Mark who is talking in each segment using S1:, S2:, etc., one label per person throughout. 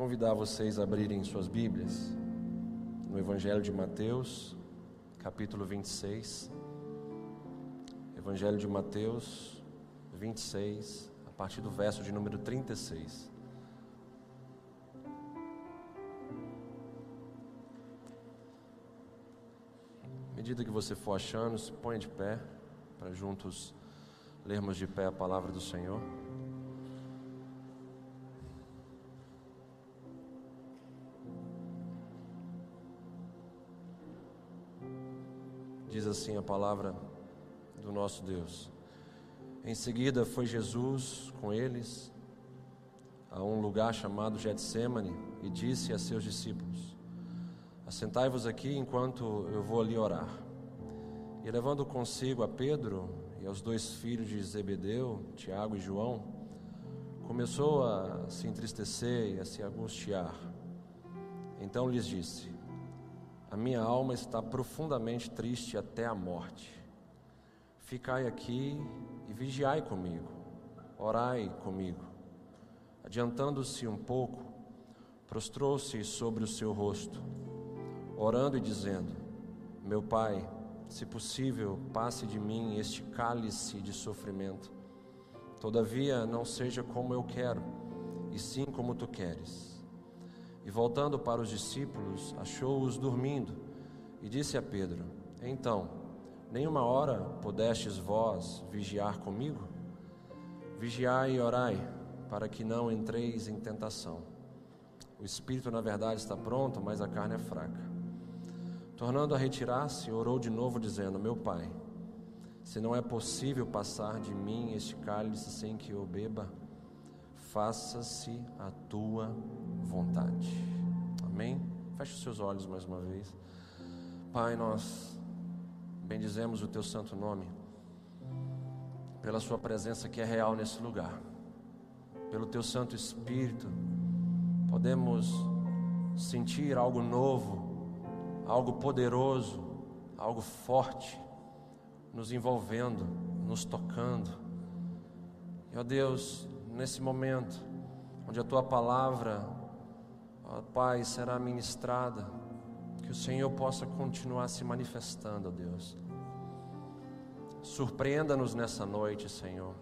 S1: convidar vocês a abrirem suas Bíblias no Evangelho de Mateus, capítulo 26. Evangelho de Mateus 26, a partir do verso de número 36. À medida que você for achando, se ponha de pé para juntos lermos de pé a palavra do Senhor. Diz assim a palavra do nosso Deus. Em seguida foi Jesus com eles a um lugar chamado Getsemane e disse a seus discípulos: Assentai-vos aqui enquanto eu vou ali orar. E levando consigo a Pedro e aos dois filhos de Zebedeu, Tiago e João, começou a se entristecer e a se angustiar. Então lhes disse: A minha alma está profundamente triste até a morte. Ficai aqui e vigiai comigo, orai comigo. Adiantando-se um pouco, prostrou-se sobre o seu rosto, orando e dizendo: Meu pai, se possível, passe de mim este cálice de sofrimento. Todavia, não seja como eu quero, e sim como tu queres. E voltando para os discípulos, achou-os dormindo, e disse a Pedro: Então, nenhuma hora pudestes vós vigiar comigo? Vigiai e orai, para que não entreis em tentação. O espírito, na verdade, está pronto, mas a carne é fraca. Tornando a retirar-se, orou de novo, dizendo: Meu pai, se não é possível passar de mim este cálice sem que eu beba, faça-se a tua vontade. Amém? Feche os seus olhos mais uma vez. Pai, nós bendizemos o teu santo nome, pela sua presença que é real nesse lugar, pelo teu Santo Espírito, podemos sentir algo novo algo poderoso, algo forte, nos envolvendo, nos tocando. E ó Deus, nesse momento, onde a tua palavra, ó Pai, será ministrada, que o Senhor possa continuar se manifestando, Deus. Surpreenda-nos nessa noite, Senhor.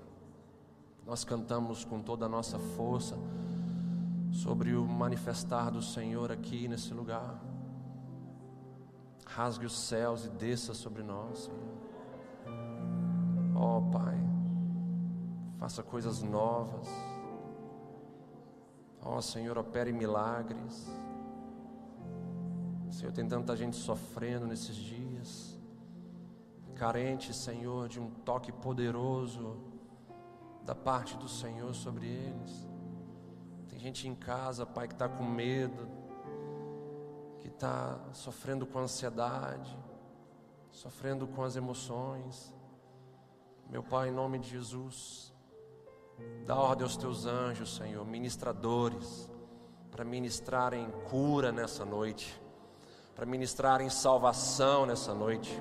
S1: Nós cantamos com toda a nossa força sobre o manifestar do Senhor aqui nesse lugar rasgue os céus e desça sobre nós, Senhor. Ó Pai, faça coisas novas. Ó oh, Senhor, opere milagres. Senhor, tem tanta gente sofrendo nesses dias, carente, Senhor, de um toque poderoso da parte do Senhor sobre eles. Tem gente em casa, Pai, que está com medo, que está sofrendo com ansiedade, sofrendo com as emoções. Meu Pai, em nome de Jesus, dá ordem aos teus anjos, Senhor, ministradores, para ministrarem cura nessa noite, para ministrarem salvação nessa noite,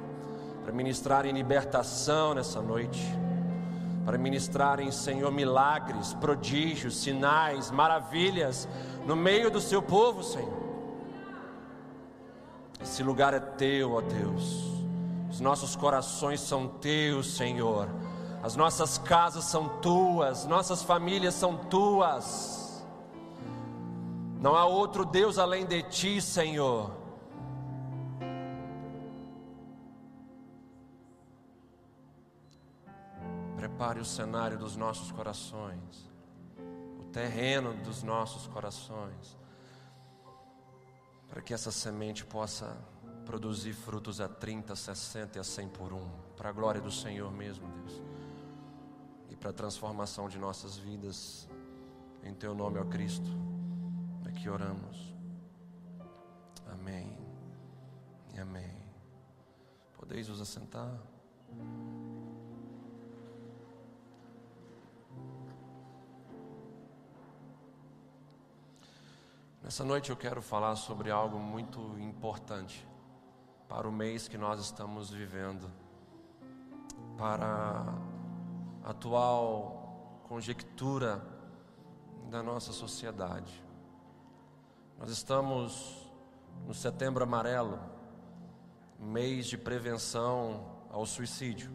S1: para ministrarem libertação nessa noite, para ministrarem, Senhor, milagres, prodígios, sinais, maravilhas no meio do seu povo, Senhor. Esse lugar é teu, ó Deus. Os nossos corações são teus, Senhor. As nossas casas são tuas, nossas famílias são tuas. Não há outro Deus além de ti, Senhor. Prepare o cenário dos nossos corações, o terreno dos nossos corações para que essa semente possa produzir frutos a 30, 60 e a 100 por um, para a glória do Senhor mesmo, Deus, para a transformação de nossas vidas, em Teu nome, ó Cristo, é que oramos. Amém e amém. Podeis vos assentar. Nessa noite eu quero falar sobre algo muito importante para o mês que nós estamos vivendo, para atual conjectura da nossa sociedade. Nós estamos no Setembro Amarelo, mês de prevenção ao suicídio.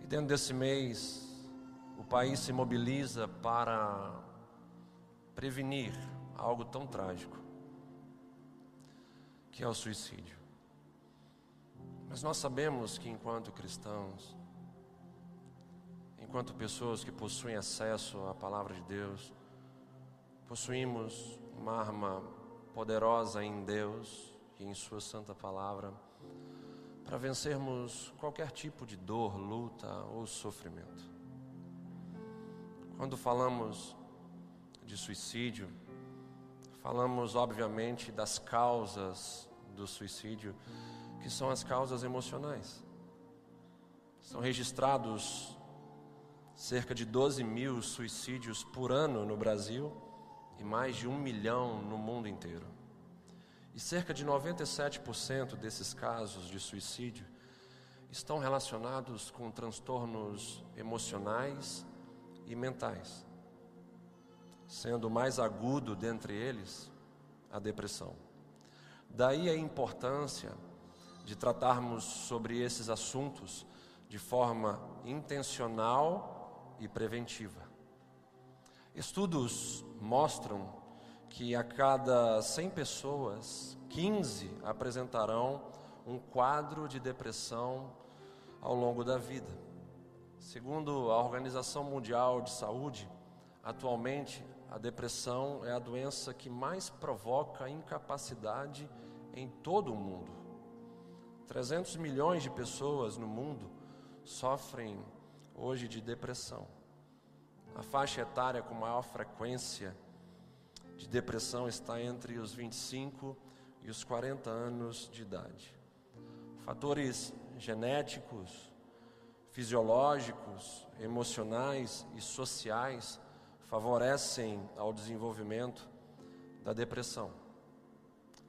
S1: E dentro desse mês, o país se mobiliza para prevenir algo tão trágico, que é o suicídio. Mas nós sabemos que enquanto cristãos, enquanto pessoas que possuem acesso à palavra de Deus, possuímos uma arma poderosa em Deus e em Sua Santa Palavra para vencermos qualquer tipo de dor, luta ou sofrimento. Quando falamos de suicídio, falamos obviamente das causas do suicídio, que são as causas emocionais. São registrados cerca de 12 mil suicídios por ano no Brasil e mais de um milhão no mundo inteiro. E cerca de 97% desses casos de suicídio estão relacionados com transtornos emocionais e mentais, sendo o mais agudo dentre eles a depressão. Daí a importância de tratarmos sobre esses assuntos de forma intencional e preventiva. Estudos mostram que a cada 100 pessoas, 15 apresentarão um quadro de depressão ao longo da vida. Segundo a Organização Mundial de Saúde, atualmente a depressão é a doença que mais provoca incapacidade em todo o mundo. 300 milhões de pessoas no mundo sofrem hoje de depressão. A faixa etária com maior frequência de depressão está entre os 25 e os 40 anos de idade. Fatores genéticos, fisiológicos, emocionais e sociais favorecem ao desenvolvimento da depressão.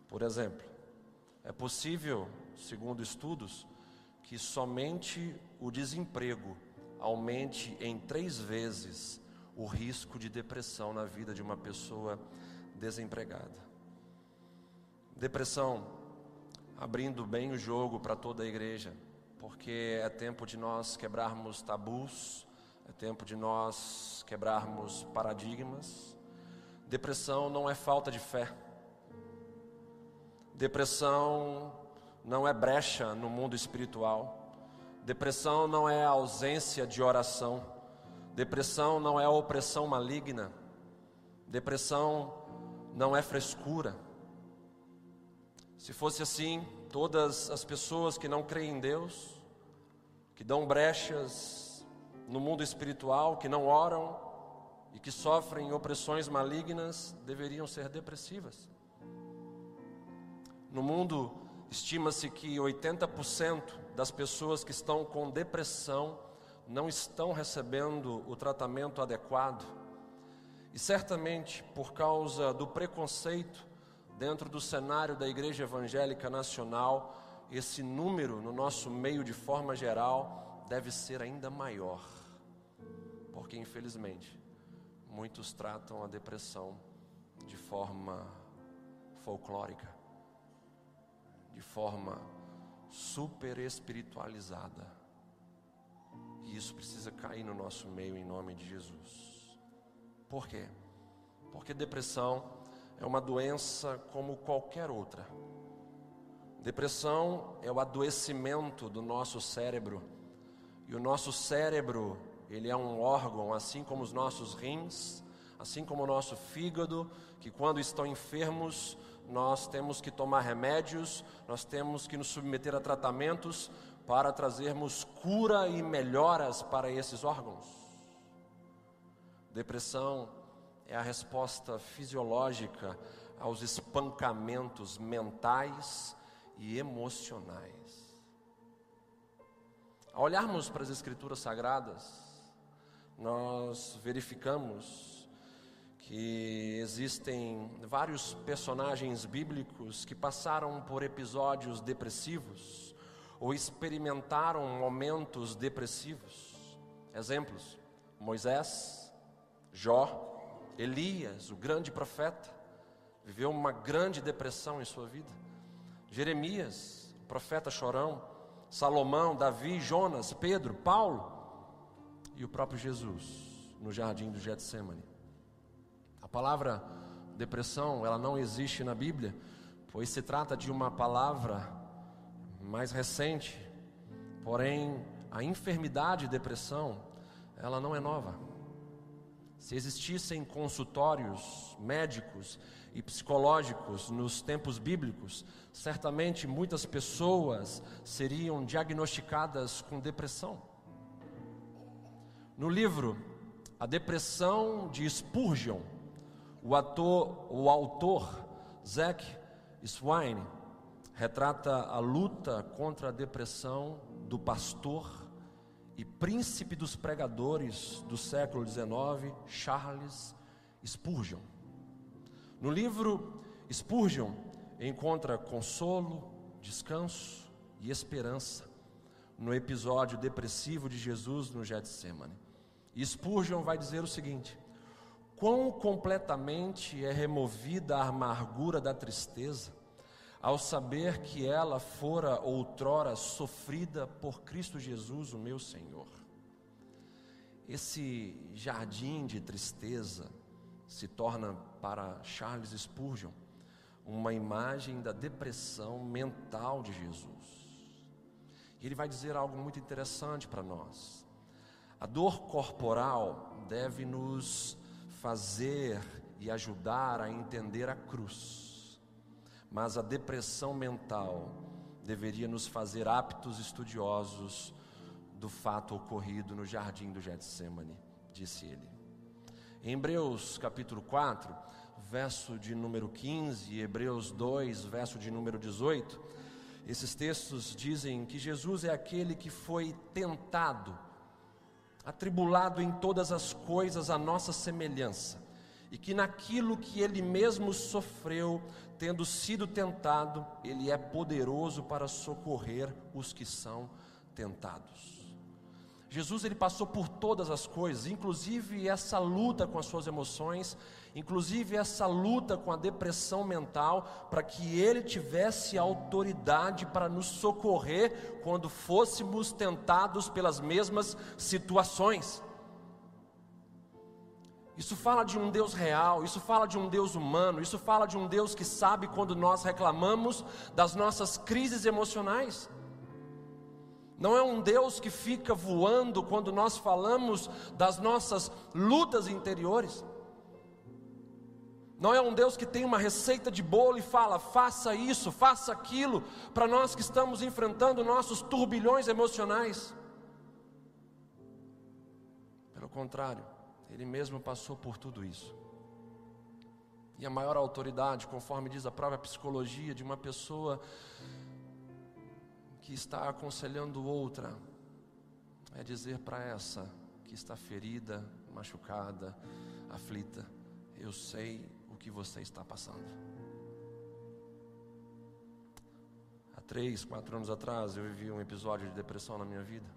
S1: Por exemplo, é possível, segundo estudos, que somente o desemprego aumente em três vezes o risco de depressão na vida de uma pessoa desempregada. Depressão, abrindo bem o jogo para toda a igreja, porque é tempo de nós quebrarmos tabus, é tempo de nós quebrarmos paradigmas. Depressão não é falta de fé. Depressão não é brecha no mundo espiritual. Depressão não é ausência de oração. Depressão não é opressão maligna. Depressão não é frescura. Se fosse assim, todas as pessoas que não creem em Deus, que dão brechas no mundo espiritual, que não oram e que sofrem opressões malignas, deveriam ser depressivas. No mundo, estima-se que 80% das pessoas que estão com depressão não estão recebendo o tratamento adequado. E certamente por causa do preconceito dentro do cenário da Igreja Evangélica Nacional, esse número no nosso meio de forma geral deve ser ainda maior. Porque infelizmente muitos tratam a depressão de forma folclórica, de forma super espiritualizada. E isso precisa cair no nosso meio em nome de Jesus. Por quê? Porque depressão é uma doença como qualquer outra. Depressão é o adoecimento do nosso cérebro. E o nosso cérebro, ele é um órgão, assim como os nossos rins, assim como o nosso fígado, que quando estão enfermos, nós temos que tomar remédios, nós temos que nos submeter a tratamentos para trazermos cura e melhoras para esses órgãos. Depressão é a resposta fisiológica aos espancamentos mentais e emocionais. Ao olharmos para as Escrituras Sagradas, nós verificamos que existem vários personagens bíblicos que passaram por episódios depressivos ou experimentaram momentos depressivos. Exemplos: Moisés, Jó, Elias, o grande profeta, viveu uma grande depressão em sua vida. Jeremias, profeta chorão, Salomão, Davi, Jonas, Pedro, Paulo e o próprio Jesus no jardim do Getsemane. Palavra depressão, ela não existe na Bíblia, pois se trata de uma palavra mais recente. Porém, a enfermidade depressão, ela não é nova. Se existissem consultórios médicos e psicológicos nos tempos bíblicos, certamente muitas pessoas seriam diagnosticadas com depressão. No livro A Depressão de Spurgeon, o, ator, o autor Zack Swine retrata a luta contra a depressão do pastor e príncipe dos pregadores do século XIX, Charles Spurgeon. No livro, Spurgeon encontra consolo, descanso e esperança no episódio depressivo de Jesus no Getsemane. E Spurgeon vai dizer o seguinte: quão completamente é removida a amargura da tristeza ao saber que ela fora outrora sofrida por Cristo Jesus, o meu Senhor. Esse jardim de tristeza se torna para Charles Spurgeon uma imagem da depressão mental de Jesus. E ele vai dizer algo muito interessante para nós. A dor corporal deve nos fazer e ajudar a entender a cruz. Mas a depressão mental deveria nos fazer aptos estudiosos do fato ocorrido no jardim do Getsemane, disse ele. Em Hebreus capítulo 4, verso de número 15, e Hebreus 2, verso de número 18, esses textos dizem que Jesus é aquele que foi tentado atribulado em todas as coisas a nossa semelhança, e que naquilo que ele mesmo sofreu, tendo sido tentado, ele é poderoso para socorrer os que são tentados. Jesus ele passou por todas as coisas, inclusive essa luta com as suas emoções, inclusive essa luta com a depressão mental, para que ele tivesse autoridade para nos socorrer quando fôssemos tentados pelas mesmas situações. Isso fala de um Deus real, isso fala de um Deus humano, isso fala de um Deus que sabe quando nós reclamamos das nossas crises emocionais. Não é um Deus que fica voando quando nós falamos das nossas lutas interiores. Não é um Deus que tem uma receita de bolo e fala, faça isso, faça aquilo, para nós que estamos enfrentando nossos turbilhões emocionais. Pelo contrário, Ele mesmo passou por tudo isso. E a maior autoridade, conforme diz a própria psicologia, de uma pessoa que está aconselhando outra é dizer para essa que está ferida, machucada, aflita: Eu sei o que você está passando. Há três, quatro anos atrás eu vivi um episódio de depressão na minha vida.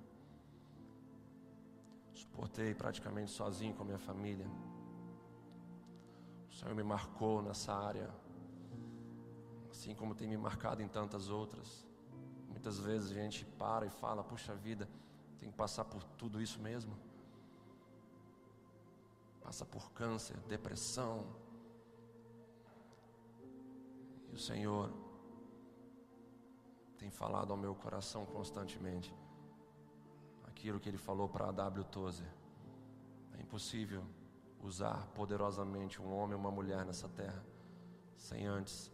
S1: Suportei praticamente sozinho com a minha família. O Senhor me marcou nessa área, assim como tem me marcado em tantas outras. Muitas vezes a gente para e fala: puxa vida, tem que passar por tudo isso mesmo. Passa por câncer, depressão. E o Senhor tem falado ao meu coração constantemente aquilo que Ele falou para a W. Tozer. É impossível usar poderosamente um homem ou uma mulher nessa terra sem antes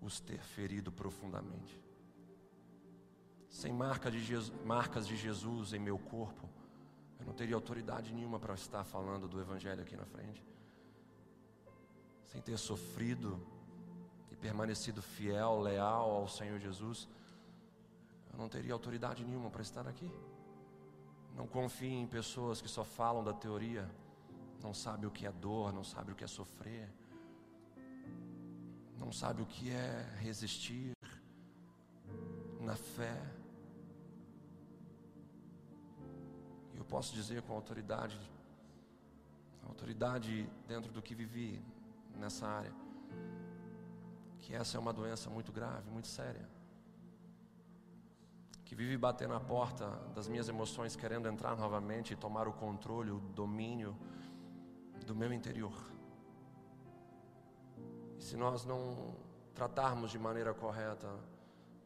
S1: os ter ferido profundamente sem marca de Jesus, marcas de Jesus em meu corpo, eu não teria autoridade nenhuma para estar falando do Evangelho aqui na frente. Sem ter sofrido e permanecido fiel, leal ao Senhor Jesus, eu não teria autoridade nenhuma para estar aqui. Não confie em pessoas que só falam da teoria, não sabe o que é dor, não sabe o que é sofrer, não sabe o que é resistir na fé. Eu posso dizer com autoridade autoridade dentro do que vivi nessa área, que essa é uma doença muito grave, muito séria, que vive batendo na porta das minhas emoções, querendo entrar novamente e tomar o controle, o domínio do meu interior. E se nós não tratarmos de maneira correta,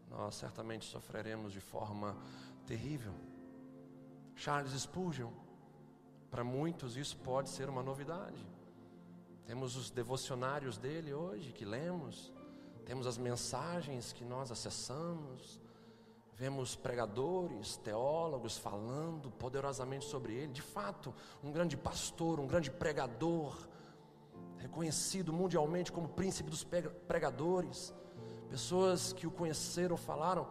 S1: nós certamente sofreremos de forma terrível. Charles Spurgeon, para muitos isso pode ser uma novidade. Temos os devocionários dele hoje que lemos, temos as mensagens que nós acessamos, vemos pregadores, teólogos falando poderosamente sobre ele. De fato, um grande pastor, um grande pregador, reconhecido mundialmente como príncipe dos pregadores. Pessoas que o conheceram falaram: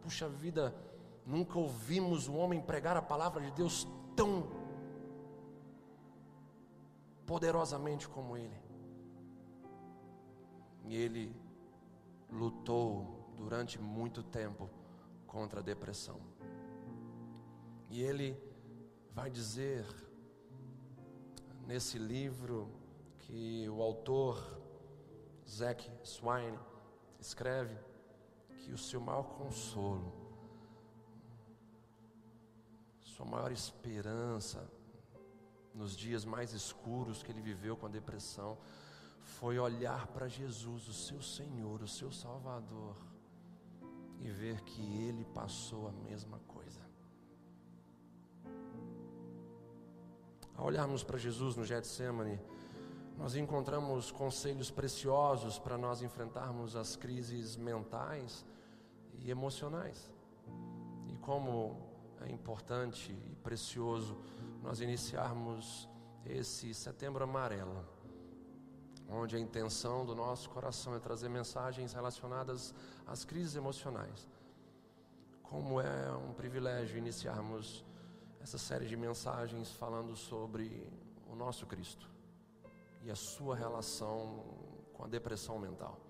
S1: puxa vida, nunca ouvimos um homem pregar a palavra de Deus tão poderosamente como ele. E ele lutou durante muito tempo contra a depressão. E ele vai dizer nesse livro que o autor Zack Swine escreve que o seu maior consolo, sua maior esperança nos dias mais escuros que ele viveu com a depressão, foi olhar para Jesus, o seu Senhor, o seu Salvador, e ver que ele passou a mesma coisa. Ao olharmos para Jesus no Getsemane, nós encontramos conselhos preciosos para nós enfrentarmos as crises mentais e emocionais. E como é importante e precioso nós iniciarmos esse setembro amarelo, onde a intenção do nosso coração é trazer mensagens relacionadas às crises emocionais. Como é um privilégio iniciarmos essa série de mensagens falando sobre o nosso Cristo e a sua relação com a depressão mental.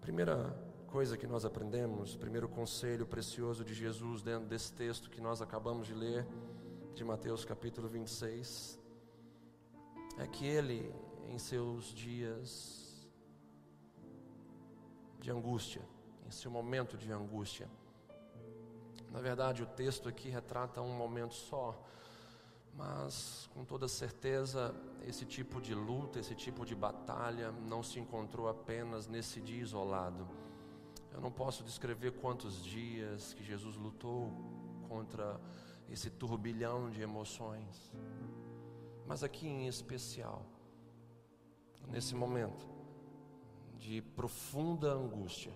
S1: Primeira coisa que nós aprendemos, primeiro conselho precioso de Jesus dentro desse texto que nós acabamos de ler, de Mateus capítulo 26, é que ele, em seus dias de angústia, em seu momento de angústia, na verdade o texto aqui retrata um momento só, mas com toda certeza, esse tipo de luta, esse tipo de batalha não se encontrou apenas nesse dia isolado. Eu não posso descrever quantos dias que Jesus lutou contra esse turbilhão de emoções. Mas aqui em especial, nesse momento de profunda angústia,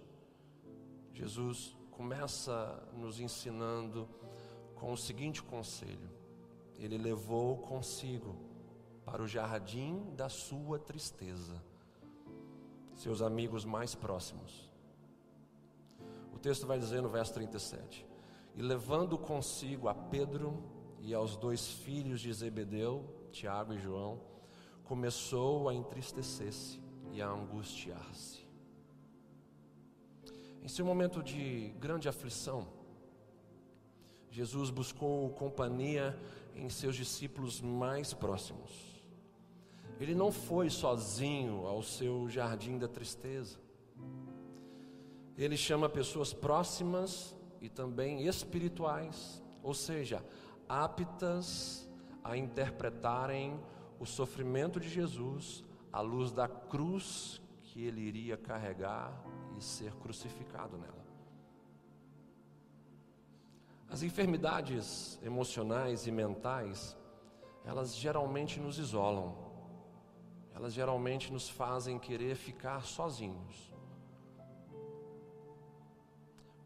S1: Jesus começa nos ensinando com o seguinte conselho: ele levou consigo para o jardim da sua tristeza seus amigos mais próximos. O texto vai dizer no verso 37: E levando consigo a Pedro e aos dois filhos de Zebedeu, Tiago e João, começou a entristecer-se e a angustiar-se. Em seu momento de grande aflição, Jesus buscou companhia em seus discípulos mais próximos. Ele não foi sozinho ao seu jardim da tristeza. Ele chama pessoas próximas e também espirituais, ou seja, aptas a interpretarem o sofrimento de Jesus à luz da cruz que ele iria carregar e ser crucificado nela. As enfermidades emocionais e mentais, elas geralmente nos isolam, elas geralmente nos fazem querer ficar sozinhos.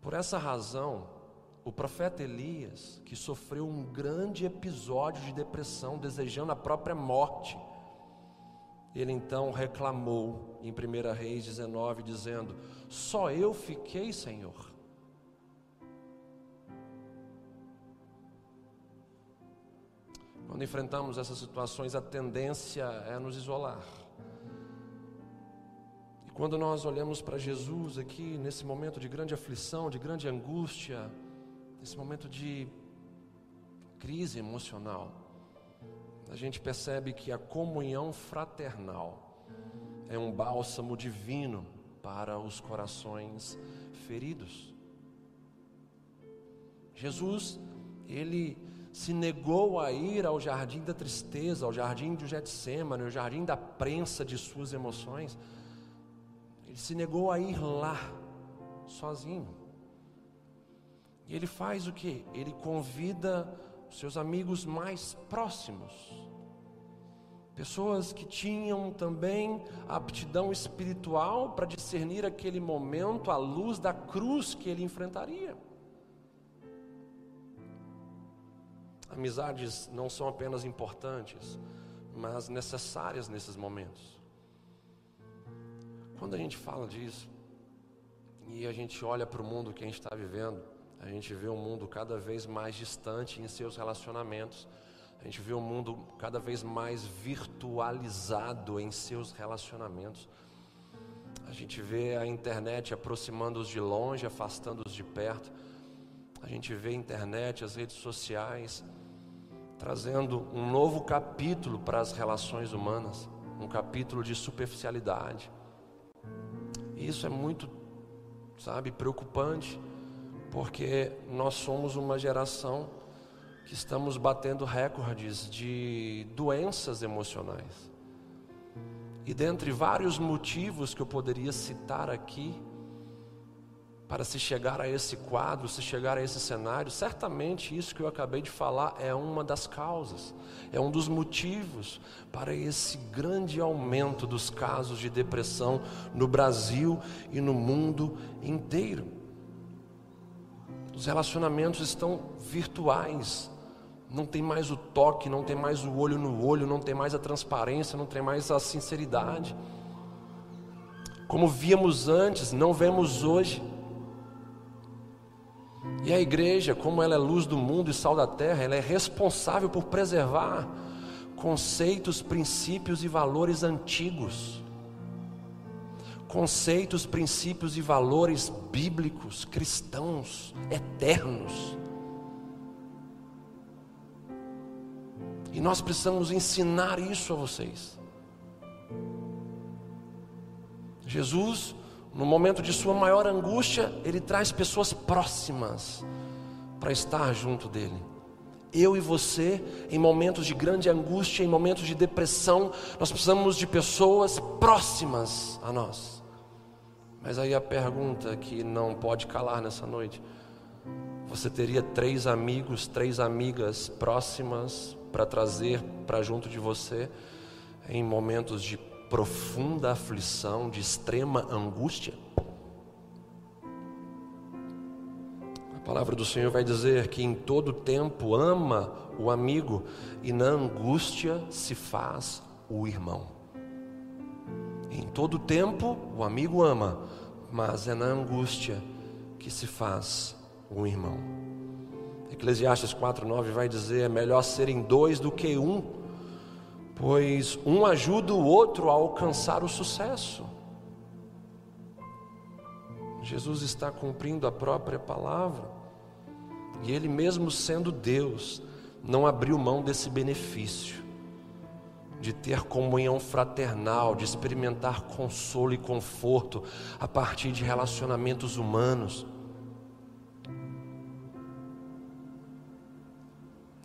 S1: Por essa razão, o profeta Elias, que sofreu um grande episódio de depressão, desejando a própria morte, ele então reclamou em 1 Reis 19, dizendo: Só eu fiquei, Senhor. Quando enfrentamos essas situações, a tendência é nos isolar. Quando nós olhamos para Jesus aqui, nesse momento de grande aflição, de grande angústia, nesse momento de crise emocional, a gente percebe que a comunhão fraternal é um bálsamo divino para os corações feridos. Jesus, ele se negou a ir ao jardim da tristeza, ao jardim de Getsemane, ao jardim da prensa de suas emoções. Ele se negou a ir lá sozinho. E ele faz o que? Ele convida seus amigos mais próximos, pessoas que tinham também aptidão espiritual para discernir aquele momento à luz da cruz que ele enfrentaria. Amizades não são apenas importantes, mas necessárias nesses momentos. Quando a gente fala disso, e a gente olha para o mundo que a gente está vivendo, a gente vê um mundo cada vez mais distante em seus relacionamentos, a gente vê um mundo cada vez mais virtualizado em seus relacionamentos. A gente vê a internet aproximando-os de longe, afastando-os de perto. A gente vê a internet, as redes sociais, trazendo um novo capítulo para as relações humanas, um capítulo de superficialidade. Isso é muito, sabe, preocupante, porque nós somos uma geração que estamos batendo recordes de doenças emocionais. E dentre vários motivos que eu poderia citar aqui, para se chegar a esse quadro, se chegar a esse cenário, certamente isso que eu acabei de falar é uma das causas, é um dos motivos para esse grande aumento dos casos de depressão no Brasil e no mundo inteiro. Os relacionamentos estão virtuais, não tem mais o toque, não tem mais o olho no olho, não tem mais a transparência, não tem mais a sinceridade. Como víamos antes, não vemos hoje. E a igreja, como ela é luz do mundo e sal da terra, ela é responsável por preservar conceitos, princípios e valores antigos. Conceitos, princípios e valores bíblicos, cristãos, eternos. E nós precisamos ensinar isso a vocês. Jesus no momento de sua maior angústia, ele traz pessoas próximas para estar junto dele. Eu e você, em momentos de grande angústia, em momentos de depressão, nós precisamos de pessoas próximas a nós. Mas aí a pergunta que não pode calar nessa noite: você teria três amigos, três amigas próximas para trazer para junto de você em momentos de profunda aflição, de extrema angústia? A palavra do Senhor vai dizer que em todo tempo ama o amigo e na angústia se faz o irmão. Em todo tempo o amigo ama, mas é na angústia que se faz o irmão. Eclesiastes 4:9 vai dizer: é melhor serem dois do que um pois um ajuda o outro a alcançar o sucesso. Jesus está cumprindo a própria palavra, e Ele, mesmo sendo Deus, não abriu mão desse benefício, de ter comunhão fraternal, de experimentar consolo e conforto a partir de relacionamentos humanos.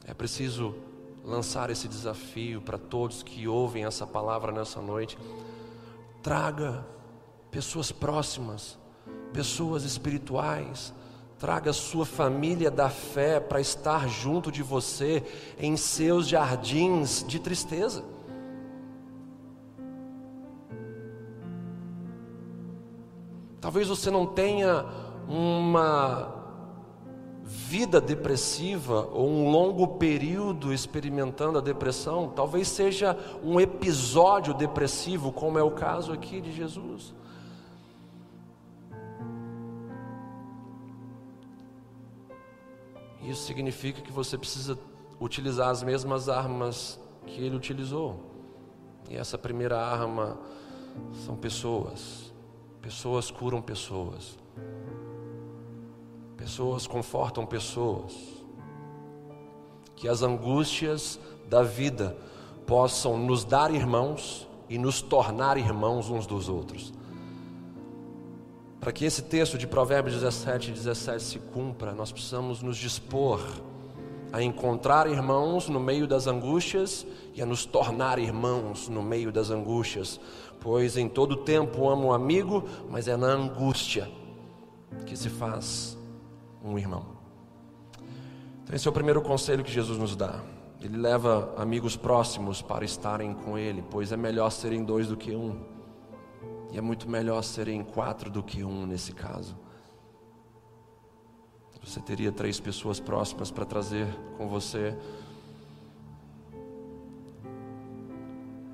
S1: É preciso lançar esse desafio para todos que ouvem essa palavra nessa noite. Traga pessoas próximas, pessoas espirituais, traga sua família da fé para estar junto de você em seus jardins de tristeza. Talvez você não tenha uma vida depressiva ou um longo período experimentando a depressão, talvez seja um episódio depressivo, como é o caso aqui de Jesus. Isso significa que você precisa utilizar as mesmas armas que ele utilizou. E essa primeira arma são pessoas. Pessoas curam pessoas. Pessoas confortam pessoas. Que as angústias da vida possam nos dar irmãos e nos tornar irmãos uns dos outros. Para que esse texto de Provérbios 17 e 17 se cumpra, nós precisamos nos dispor a encontrar irmãos no meio das angústias e a nos tornar irmãos no meio das angústias, pois em todo tempo amo um amigo, mas é na angústia que se faz um irmão. Então, esse é o primeiro conselho que Jesus nos dá. Ele leva amigos próximos para estarem com Ele, pois é melhor serem dois do que um, e é muito melhor serem quatro do que um nesse caso. Você teria três pessoas próximas para trazer com você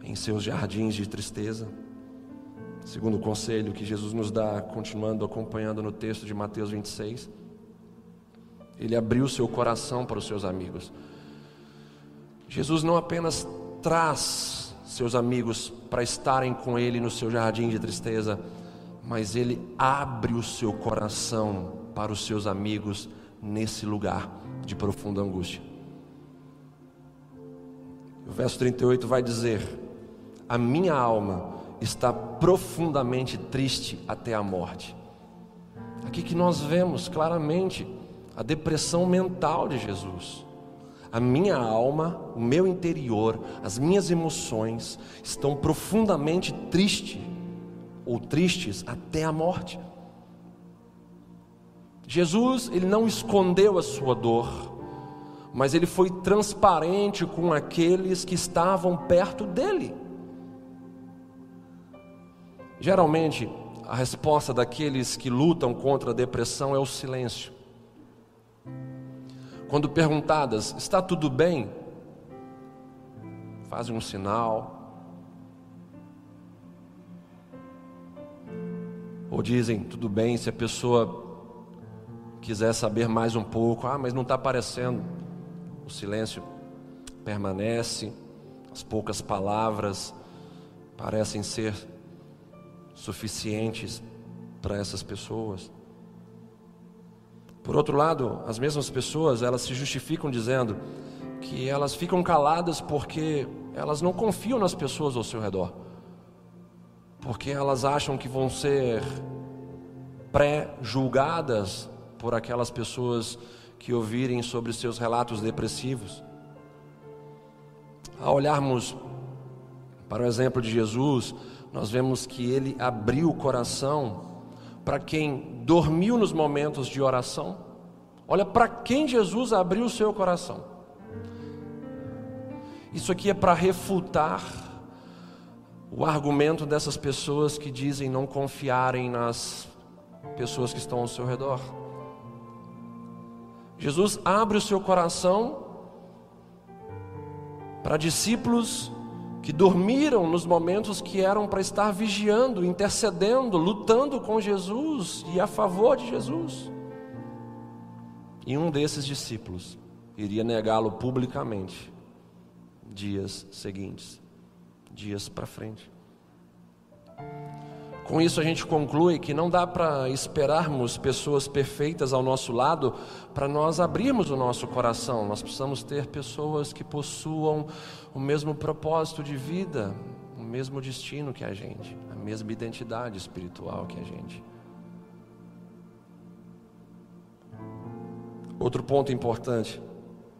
S1: em seus jardins de tristeza. Segundo o conselho que Jesus nos dá, continuando acompanhando no texto de Mateus 26, ele abriu seu coração para os seus amigos. Jesus não apenas traz seus amigos para estarem com ele no seu jardim de tristeza, mas ele abre o seu coração para os seus amigos nesse lugar de profunda angústia. O verso 38 vai dizer: A minha alma está profundamente triste até a morte. Aqui que nós vemos claramente a depressão mental de Jesus. A minha alma, o meu interior, as minhas emoções estão profundamente tristes ou tristes até a morte. Jesus, ele não escondeu a sua dor, mas ele foi transparente com aqueles que estavam perto dele. Geralmente, a resposta daqueles que lutam contra a depressão é o silêncio. Quando perguntadas, está tudo bem? Fazem um sinal. Ou dizem, tudo bem, se a pessoa quiser saber mais um pouco, ah, mas não está aparecendo. O silêncio permanece, as poucas palavras parecem ser suficientes para essas pessoas. Por outro lado, as mesmas pessoas, elas se justificam dizendo que elas ficam caladas porque elas não confiam nas pessoas ao seu redor. Porque elas acham que vão ser pré-julgadas por aquelas pessoas que ouvirem sobre seus relatos depressivos. Ao olharmos para o exemplo de Jesus, nós vemos que ele abriu o coração para quem dormiu nos momentos de oração. Olha para quem Jesus abriu o seu coração. Isso aqui é para refutar o argumento dessas pessoas que dizem não confiarem nas pessoas que estão ao seu redor. Jesus abre o seu coração para discípulos que dormiram nos momentos que eram para estar vigiando, intercedendo, lutando com Jesus e a favor de Jesus. E um desses discípulos iria negá-lo publicamente dias seguintes, dias para frente. Com isso, a gente conclui que não dá para esperarmos pessoas perfeitas ao nosso lado para nós abrirmos o nosso coração. Nós precisamos ter pessoas que possuam o mesmo propósito de vida, o mesmo destino que a gente, a mesma identidade espiritual que a gente. Outro ponto importante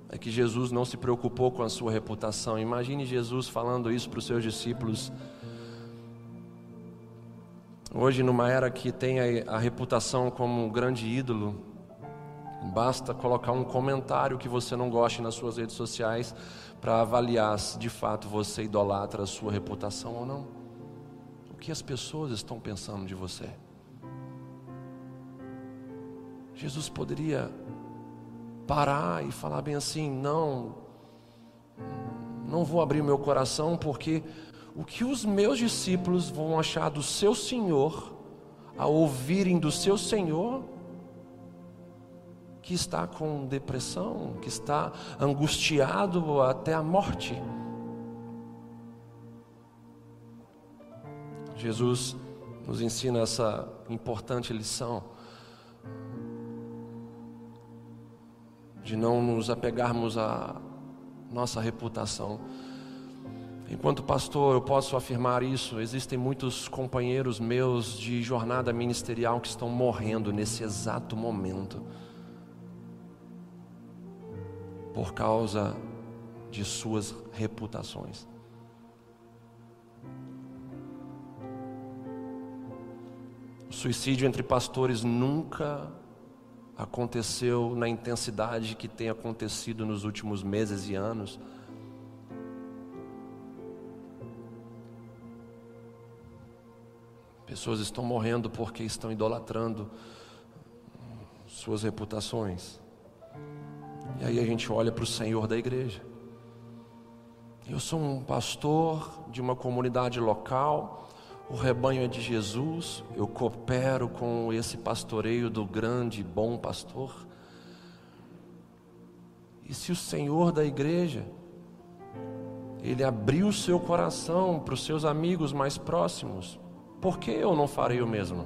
S1: é que Jesus não se preocupou com a sua reputação. Imagine Jesus falando isso para os seus discípulos Hoje, numa era que tem a, a reputação como um grande ídolo, basta colocar um comentário que você não goste nas suas redes sociais para avaliar se de fato você idolatra a sua reputação ou não. O que as pessoas estão pensando de você? Jesus poderia parar e falar bem assim: não, não vou abrir meu coração porque o que os meus discípulos vão achar do seu Senhor ao ouvirem do seu Senhor que está com depressão, que está angustiado até a morte. Jesus nos ensina essa importante lição de não nos apegarmos à nossa reputação Enquanto pastor, eu posso afirmar isso. Existem muitos companheiros meus de jornada ministerial que estão morrendo nesse exato momento por causa de suas reputações. O suicídio entre pastores nunca aconteceu na intensidade que tem acontecido nos últimos meses e anos. Pessoas estão morrendo porque estão idolatrando suas reputações. E aí a gente olha para o Senhor da igreja. Eu sou um pastor de uma comunidade local, o rebanho é de Jesus, eu coopero com esse pastoreio do grande bom pastor. E se o Senhor da igreja, ele abriu o seu coração para os seus amigos mais próximos, por que eu não farei o mesmo?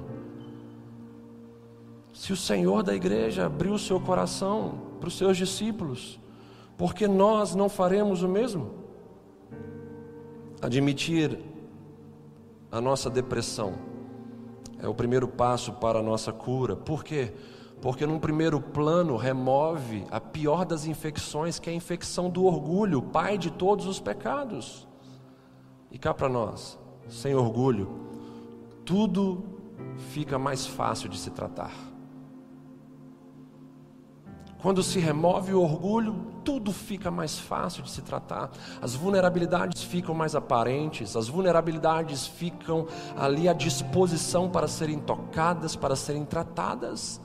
S1: Se o Senhor da igreja abriu o seu coração para os seus discípulos, por que nós não faremos o mesmo? Admitir a nossa depressão é o primeiro passo para a nossa cura. Por quê? Porque num primeiro plano remove a pior das infecções, que é a infecção do orgulho, pai de todos os pecados. E cá para nós, sem orgulho, tudo fica mais fácil de se tratar. Quando se remove o orgulho, tudo fica mais fácil de se tratar. As vulnerabilidades ficam mais aparentes, as vulnerabilidades ficam ali à disposição para serem tocadas, para serem tratadas.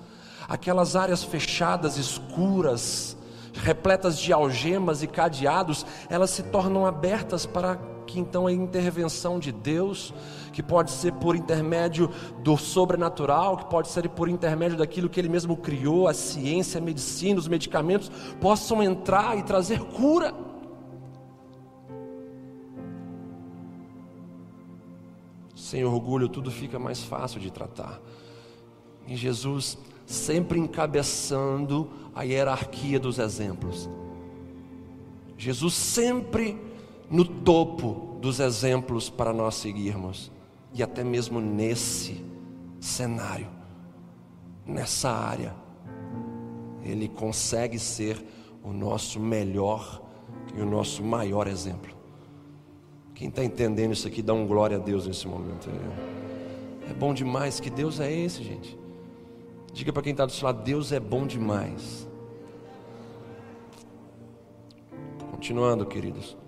S1: Aquelas áreas fechadas, escuras, repletas de algemas e cadeados, elas se tornam abertas para que então a intervenção de Deus que pode ser por intermédio do sobrenatural, que pode ser por intermédio daquilo que Ele mesmo criou, a ciência, a medicina, os medicamentos, possam entrar e trazer cura. Sem orgulho, tudo fica mais fácil de tratar. E Jesus sempre encabeçando a hierarquia dos exemplos. Jesus sempre no topo dos exemplos para nós seguirmos e até mesmo nesse cenário, nessa área, Ele consegue ser o nosso melhor e o nosso maior exemplo. Quem está entendendo isso aqui, dá um glória a Deus nesse momento. É, bom demais, que Deus é esse, gente. Diga para quem está do seu lado: Deus é bom demais. Continuando, queridos.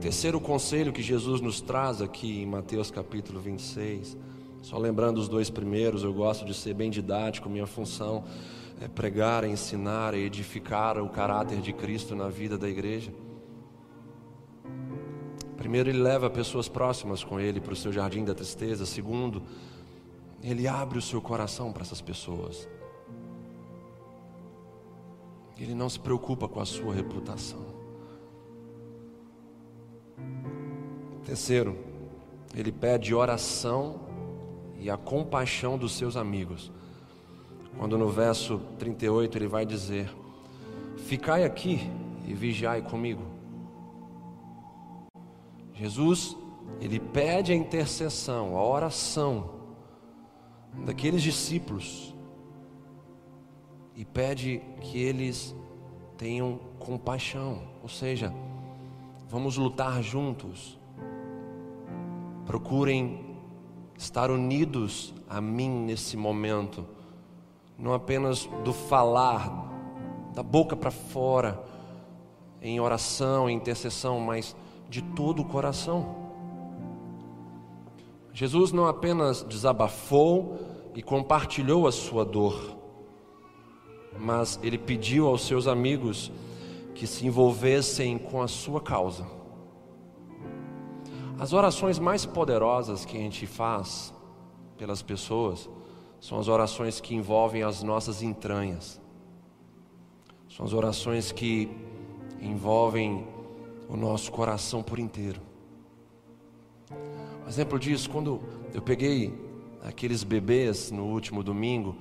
S1: Terceiro conselho que Jesus nos traz aqui em Mateus capítulo 26. Só lembrando os dois primeiros, eu gosto de ser bem didático, minha função é pregar, ensinar, edificar o caráter de Cristo na vida da igreja. Primeiro, ele leva pessoas próximas com ele para o seu jardim da tristeza. Segundo, ele abre o seu coração para essas pessoas. Ele não se preocupa com a sua reputação. Terceiro, ele pede oração e a compaixão dos seus amigos. Quando no verso 38 ele vai dizer: Ficai aqui e vigiai comigo. Jesus, ele pede a intercessão, a oração daqueles discípulos e pede que eles tenham compaixão, ou seja, vamos lutar juntos Procurem estar unidos a mim nesse momento, não apenas do falar, da boca para fora, em oração, em intercessão, mas de todo o coração. Jesus não apenas desabafou e compartilhou a sua dor, mas ele pediu aos seus amigos que se envolvessem com a sua causa. As orações mais poderosas que a gente faz pelas pessoas são as orações que envolvem as nossas entranhas. São as orações que envolvem o nosso coração por inteiro. Um exemplo disso, quando eu peguei aqueles bebês no último domingo,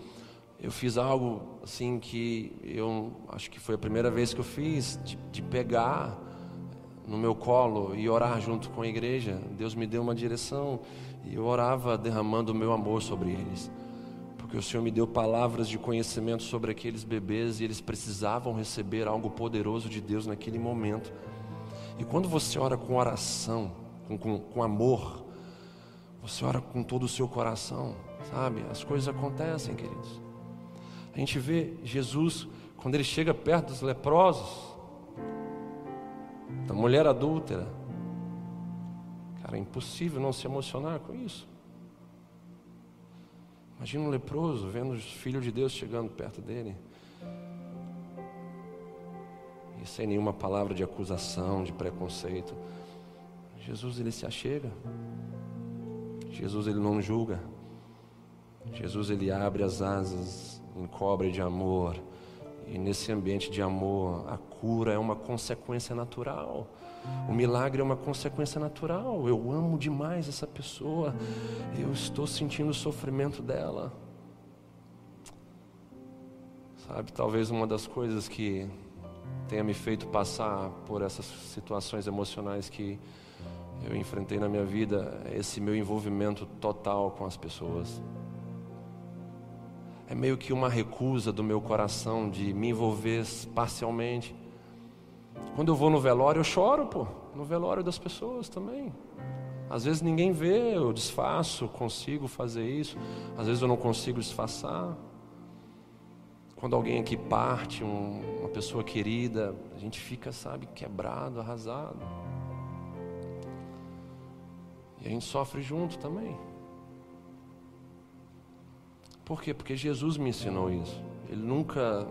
S1: eu fiz algo assim que eu acho que foi a primeira vez que eu fiz, de, de pegar no meu colo e orar junto com a igreja. Deus me deu uma direção e eu orava derramando o meu amor sobre eles. Porque o Senhor me deu palavras de conhecimento sobre aqueles bebês e eles precisavam receber algo poderoso de Deus naquele momento. E quando você ora com oração, com, com, com amor, você ora com todo o seu coração, sabe? As coisas acontecem, queridos. A gente vê Jesus, quando ele chega perto dos leprosos, da mulher adúltera. Cara, é impossível não se emocionar com isso. Imagina um leproso vendo os filhos de Deus chegando perto dele. E sem nenhuma palavra de acusação, de preconceito. Jesus ele se achega. Jesus ele não julga. Jesus ele abre as asas, encobre de amor e nesse ambiente de amor, a cura é uma consequência natural. O milagre é uma consequência natural. Eu amo demais essa pessoa. Eu estou sentindo o sofrimento dela. Sabe, talvez uma das coisas que tenha me feito passar por essas situações emocionais que eu enfrentei na minha vida é esse meu envolvimento total com as pessoas é meio que uma recusa do meu coração de me envolver parcialmente. Quando eu vou no velório, eu choro, pô, no velório das pessoas também. Às vezes ninguém vê, eu disfarço, consigo fazer isso. Às vezes eu não consigo disfarçar. Quando alguém aqui parte, um, uma pessoa querida, a gente fica, sabe, quebrado, arrasado. E a gente sofre junto também. Por quê? Porque Jesus me ensinou isso. Ele nunca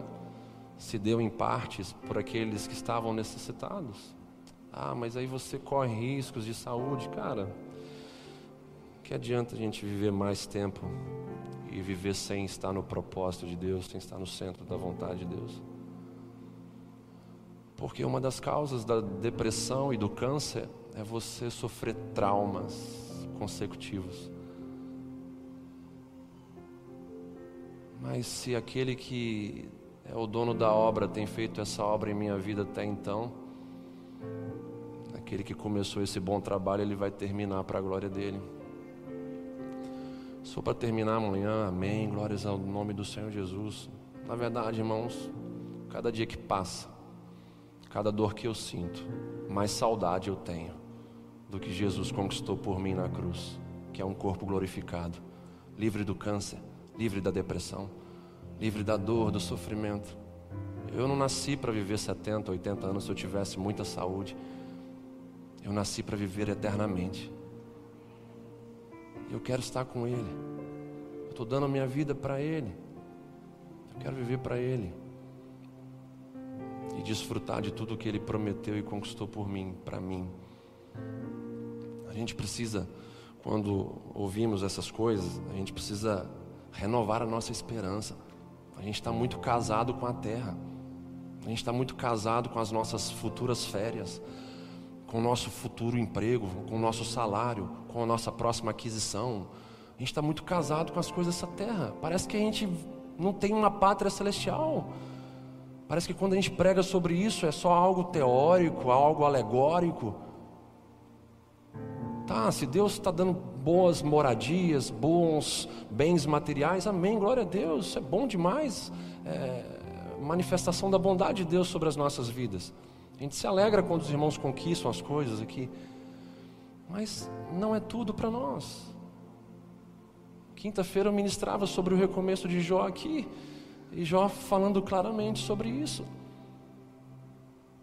S1: se deu em partes por aqueles que estavam necessitados. Ah, mas aí você corre riscos de saúde, cara. Que adianta a gente viver mais tempo e viver sem estar no propósito de Deus, sem estar no centro da vontade de Deus? Porque uma das causas da depressão e do câncer é você sofrer traumas consecutivos. Mas se aquele que é o dono da obra tem feito essa obra em minha vida até então, aquele que começou esse bom trabalho, ele vai terminar para a glória dele. Só para terminar amanhã, amém. Glórias ao nome do Senhor Jesus. Na verdade, irmãos, cada dia que passa, cada dor que eu sinto, mais saudade eu tenho do que Jesus conquistou por mim na cruz, que é um corpo glorificado, livre do câncer livre da depressão, livre da dor, do sofrimento. Eu não nasci para viver 70, 80 anos se eu tivesse muita saúde. Eu nasci para viver eternamente. Eu quero estar com Ele. Eu estou dando a minha vida para Ele. Eu quero viver para Ele. E desfrutar de tudo que Ele prometeu e conquistou por mim, para mim. A gente precisa, quando ouvimos essas coisas, a gente precisa renovar a nossa esperança. A gente está muito casado com a terra. A gente está muito casado com as nossas futuras férias, com o nosso futuro emprego, com o nosso salário, com a nossa próxima aquisição. A gente está muito casado com as coisas dessa terra. Parece que a gente não tem uma pátria celestial. Parece que quando a gente prega sobre isso é só algo teórico, algo alegórico. Tá, se Deus está dando boas moradias, bons bens materiais, amém, glória a Deus, isso é bom demais. É, manifestação da bondade de Deus sobre as nossas vidas. A gente se alegra quando os irmãos conquistam as coisas aqui, mas não é tudo para nós. Quinta-feira eu ministrava sobre o recomeço de Jó aqui, e Jó falando claramente sobre isso.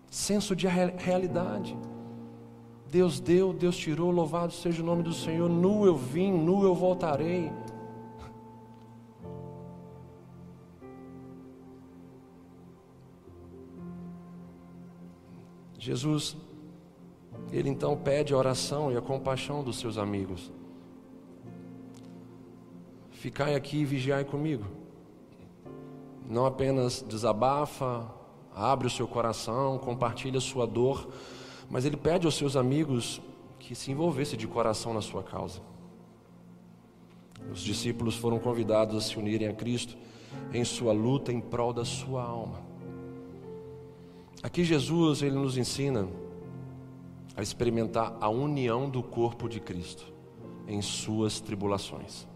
S1: Senso de realidade. Deus deu, Deus tirou, louvado seja o nome do Senhor. Nu eu vim, nu eu voltarei. Jesus, ele então pede a oração e a compaixão dos seus amigos. Ficai aqui e vigiai comigo. Não apenas desabafa, abre o seu coração, compartilha sua dor, mas ele pede aos seus amigos que se envolvesse de coração na sua causa. Os discípulos foram convidados a se unirem a Cristo em sua luta em prol da sua alma. Aqui Jesus ele nos ensina a experimentar a união do corpo de Cristo em suas tribulações.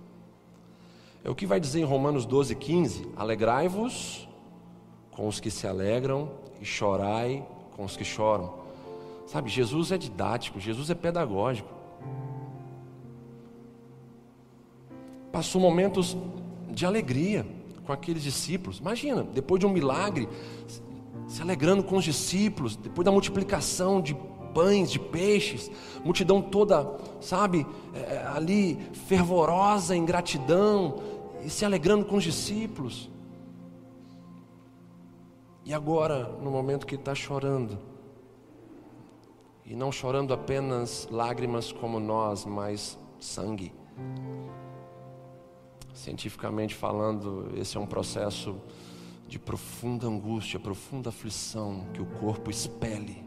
S1: É o que vai dizer em Romanos 12, 15: Alegrai-vos com os que se alegram e chorai com os que choram. Sabe, Jesus é didático, Jesus é pedagógico. Passou momentos de alegria com aqueles discípulos. Imagina, depois de um milagre, se alegrando com os discípulos, depois da multiplicação de pães, de peixes, multidão toda, sabe, é, ali fervorosa em gratidão e se alegrando com os discípulos. E agora, no momento que está chorando, e não chorando apenas lágrimas como nós, mas sangue. Cientificamente falando, esse é um processo de profunda angústia, profunda aflição que o corpo expele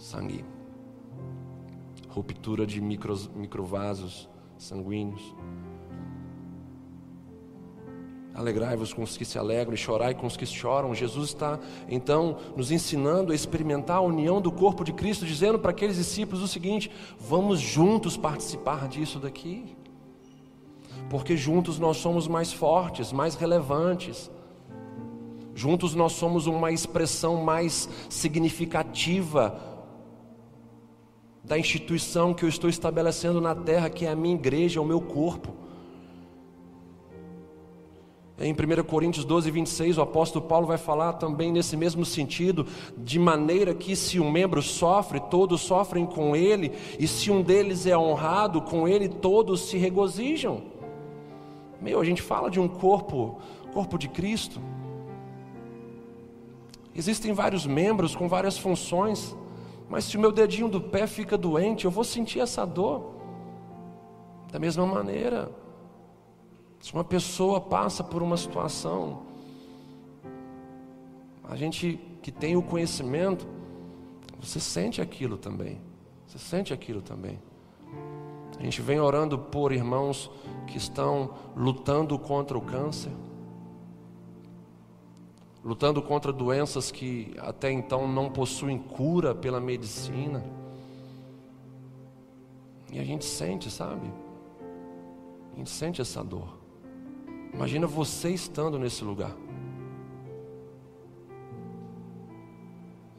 S1: sangue, ruptura de micros, microvasos sanguíneos. Alegrai-vos com os que se alegram e chorai com os que choram. Jesus está então nos ensinando a experimentar a união do corpo de Cristo, dizendo para aqueles discípulos o seguinte: vamos juntos participar disso daqui, porque juntos nós somos mais fortes, mais relevantes. Juntos nós somos uma expressão mais significativa da instituição que eu estou estabelecendo na terra, que é a minha igreja, o meu corpo. Em 1 Coríntios 12, 26, o apóstolo Paulo vai falar também nesse mesmo sentido, de maneira que se um membro sofre, todos sofrem com ele, e se um deles é honrado, com ele todos se regozijam. Meu, a gente fala de um corpo, corpo de Cristo. Existem vários membros com várias funções, mas se o meu dedinho do pé fica doente, eu vou sentir essa dor. Da mesma maneira, se uma pessoa passa por uma situação, a gente que tem o conhecimento, você sente aquilo também. Você sente aquilo também. A gente vem orando por irmãos que estão lutando contra o câncer, lutando contra doenças que até então não possuem cura pela medicina. E a gente sente, sabe? A gente sente essa dor. Imagina você estando nesse lugar.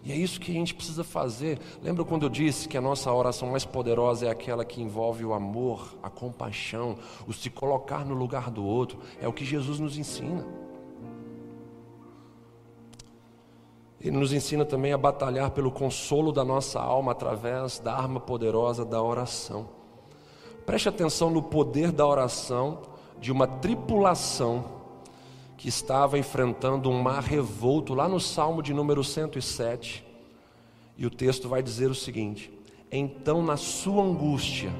S1: E é isso que a gente precisa fazer. Lembra quando eu disse que a nossa oração mais poderosa é aquela que envolve o amor, a compaixão, o se colocar no lugar do outro? É o que Jesus nos ensina. Ele nos ensina também a batalhar pelo consolo da nossa alma através da arma poderosa da oração. Preste atenção no poder da oração de uma tripulação que estava enfrentando um mar revolto, lá no Salmo de número 107. E o texto vai dizer o seguinte: Então, na sua angústia,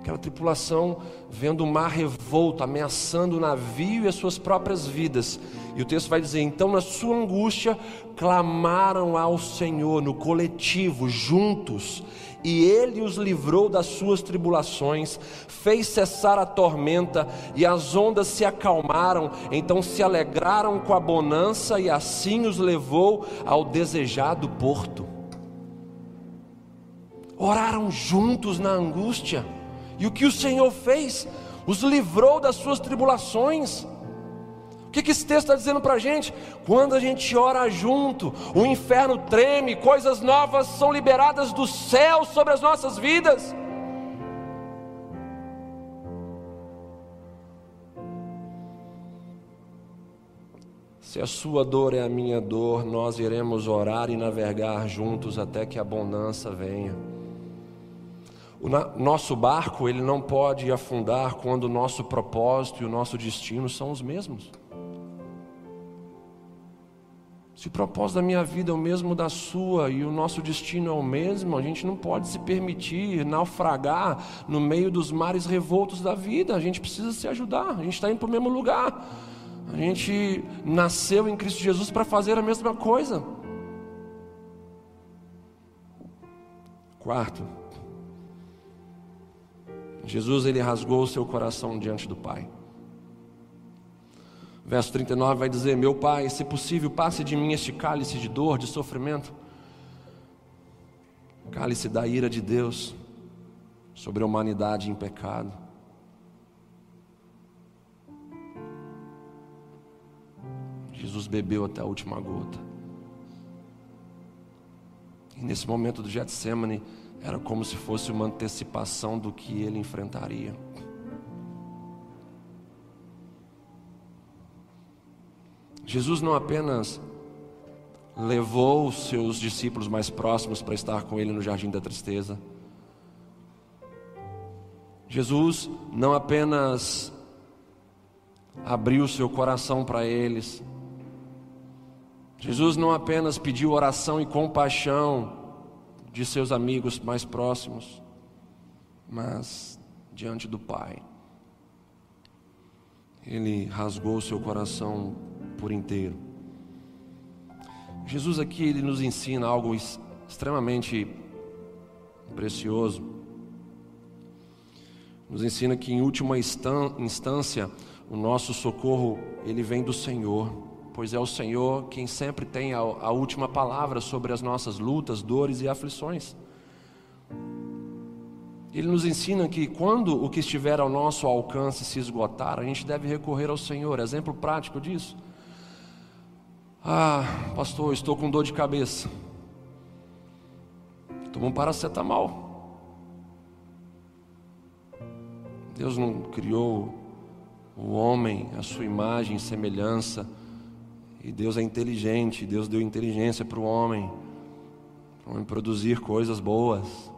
S1: aquela tripulação vendo o mar revolto, ameaçando o navio e as suas próprias vidas. E o texto vai dizer: Então, na sua angústia, clamaram ao Senhor no coletivo, juntos, e ele os livrou das suas tribulações, fez cessar a tormenta e as ondas se acalmaram, então se alegraram com a bonança e assim os levou ao desejado porto. Oraram juntos na angústia, e o que o Senhor fez? Os livrou das suas tribulações. O que, que esse texto está dizendo para a gente? Quando a gente ora junto, o inferno treme, coisas novas são liberadas do céu sobre as nossas vidas. Se a sua dor é a minha dor, nós iremos orar e navegar juntos até que a bonança venha. O nosso barco, ele não pode afundar quando o nosso propósito e o nosso destino são os mesmos. Se o propósito da minha vida é o mesmo da sua e o nosso destino é o mesmo, a gente não pode se permitir naufragar no meio dos mares revoltos da vida. A gente precisa se ajudar, a gente está indo para o mesmo lugar. A gente nasceu em Cristo Jesus para fazer a mesma coisa. Quarto, Jesus ele rasgou o seu coração diante do Pai. Verso 39 vai dizer: Meu pai, se possível, passe de mim este cálice de dor, de sofrimento. cálice da ira de Deus sobre a humanidade em pecado. Jesus bebeu até a última gota. E nesse momento do Getsemane, era como se fosse uma antecipação do que ele enfrentaria. Jesus não apenas levou os seus discípulos mais próximos para estar com ele no jardim da tristeza. Jesus não apenas abriu seu coração para eles. Jesus não apenas pediu oração e compaixão de seus amigos mais próximos, mas diante do Pai. Ele rasgou seu coração por inteiro. Jesus aqui ele nos ensina algo extremamente precioso. Nos ensina que em última instância o nosso socorro ele vem do Senhor, pois é o Senhor quem sempre tem a, a última palavra sobre as nossas lutas, dores e aflições. Ele nos ensina que quando o que estiver ao nosso alcance se esgotar, a gente deve recorrer ao Senhor. Exemplo prático disso. Ah, pastor, estou com dor de cabeça. Toma um paracetamol. Deus não criou o homem, a sua imagem e semelhança. E Deus é inteligente, Deus deu inteligência para o homem, para o homem produzir coisas boas.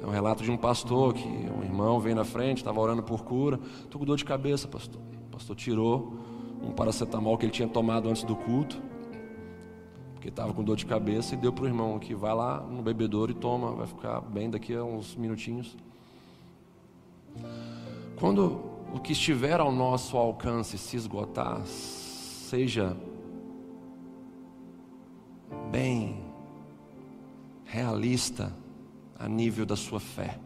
S1: É um relato de um pastor que um irmão veio na frente, estava orando por cura. Estou com dor de cabeça, pastor. Pastor tirou um paracetamol que ele tinha tomado antes do culto, porque estava com dor de cabeça, e deu para o irmão que vai lá no bebedouro e toma, vai ficar bem daqui a uns minutinhos. Quando o que estiver ao nosso alcance se esgotar, seja bem realista a nível da sua fé.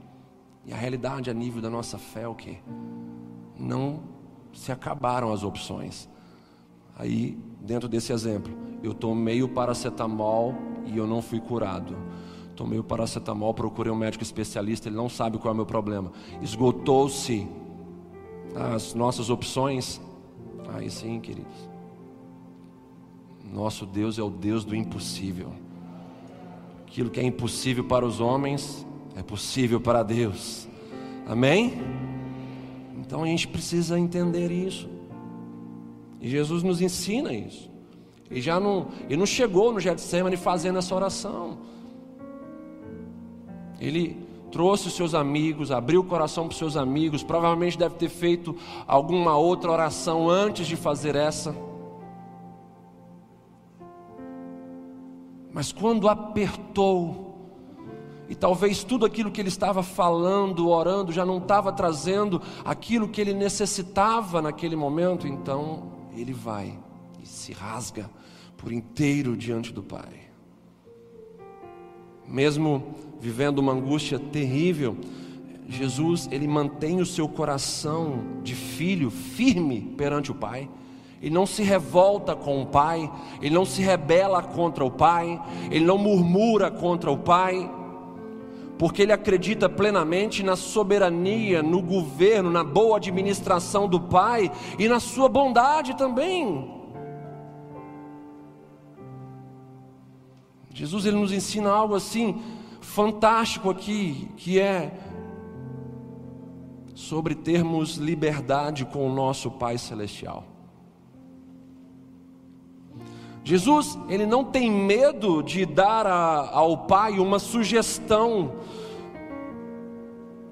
S1: E a realidade a nível da nossa fé é o que? Não se acabaram as opções. Aí, dentro desse exemplo, eu tomei o paracetamol e eu não fui curado. Tomei o paracetamol, procurei um médico especialista, ele não sabe qual é o meu problema. Esgotou-se as nossas opções. Aí sim, queridos. Nosso Deus é o Deus do impossível. Aquilo que é impossível para os homens é possível para Deus. Amém? Então a gente precisa entender isso. E Jesus nos ensina isso. Ele já não, ele não chegou no Getsemane fazendo essa oração. Ele trouxe os seus amigos, abriu o coração para os seus amigos, provavelmente deve ter feito alguma outra oração antes de fazer essa. Mas quando apertou, e talvez tudo aquilo que ele estava falando, orando, já não estava trazendo aquilo que ele necessitava naquele momento, então ele vai e se rasga por inteiro diante do Pai. Mesmo vivendo uma angústia terrível, Jesus, ele mantém o seu coração de filho firme perante o Pai. Ele não se revolta com o Pai, ele não se rebela contra o Pai, ele não murmura contra o Pai, porque ele acredita plenamente na soberania, no governo, na boa administração do Pai e na sua bondade também. Jesus ele nos ensina algo assim fantástico aqui, que é sobre termos liberdade com o nosso Pai celestial. Jesus, ele não tem medo de dar a, ao pai uma sugestão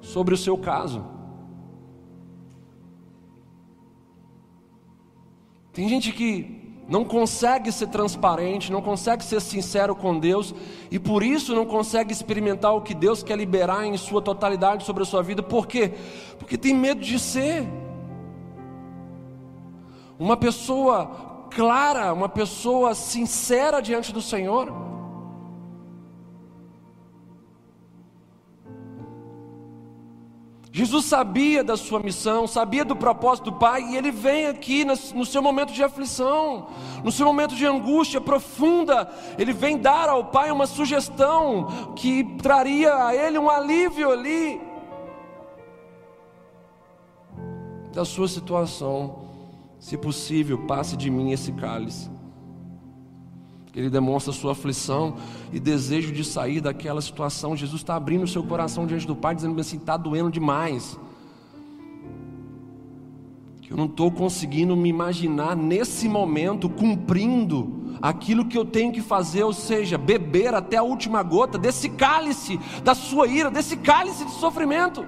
S1: sobre o seu caso. Tem gente que não consegue ser transparente, não consegue ser sincero com Deus e por isso não consegue experimentar o que Deus quer liberar em sua totalidade sobre a sua vida. Por quê? Porque tem medo de ser. Uma pessoa clara, uma pessoa sincera diante do Senhor. Jesus sabia da sua missão, sabia do propósito do Pai, e ele vem aqui no seu momento de aflição, no seu momento de angústia profunda, ele vem dar ao Pai uma sugestão que traria a ele um alívio ali da sua situação. Se possível, passe de mim esse cálice. Ele demonstra sua aflição e desejo de sair daquela situação. Jesus está abrindo o seu coração diante do Pai, dizendo assim: está doendo demais. Eu não estou conseguindo me imaginar nesse momento cumprindo aquilo que eu tenho que fazer, ou seja, beber até a última gota desse cálice da sua ira, desse cálice de sofrimento.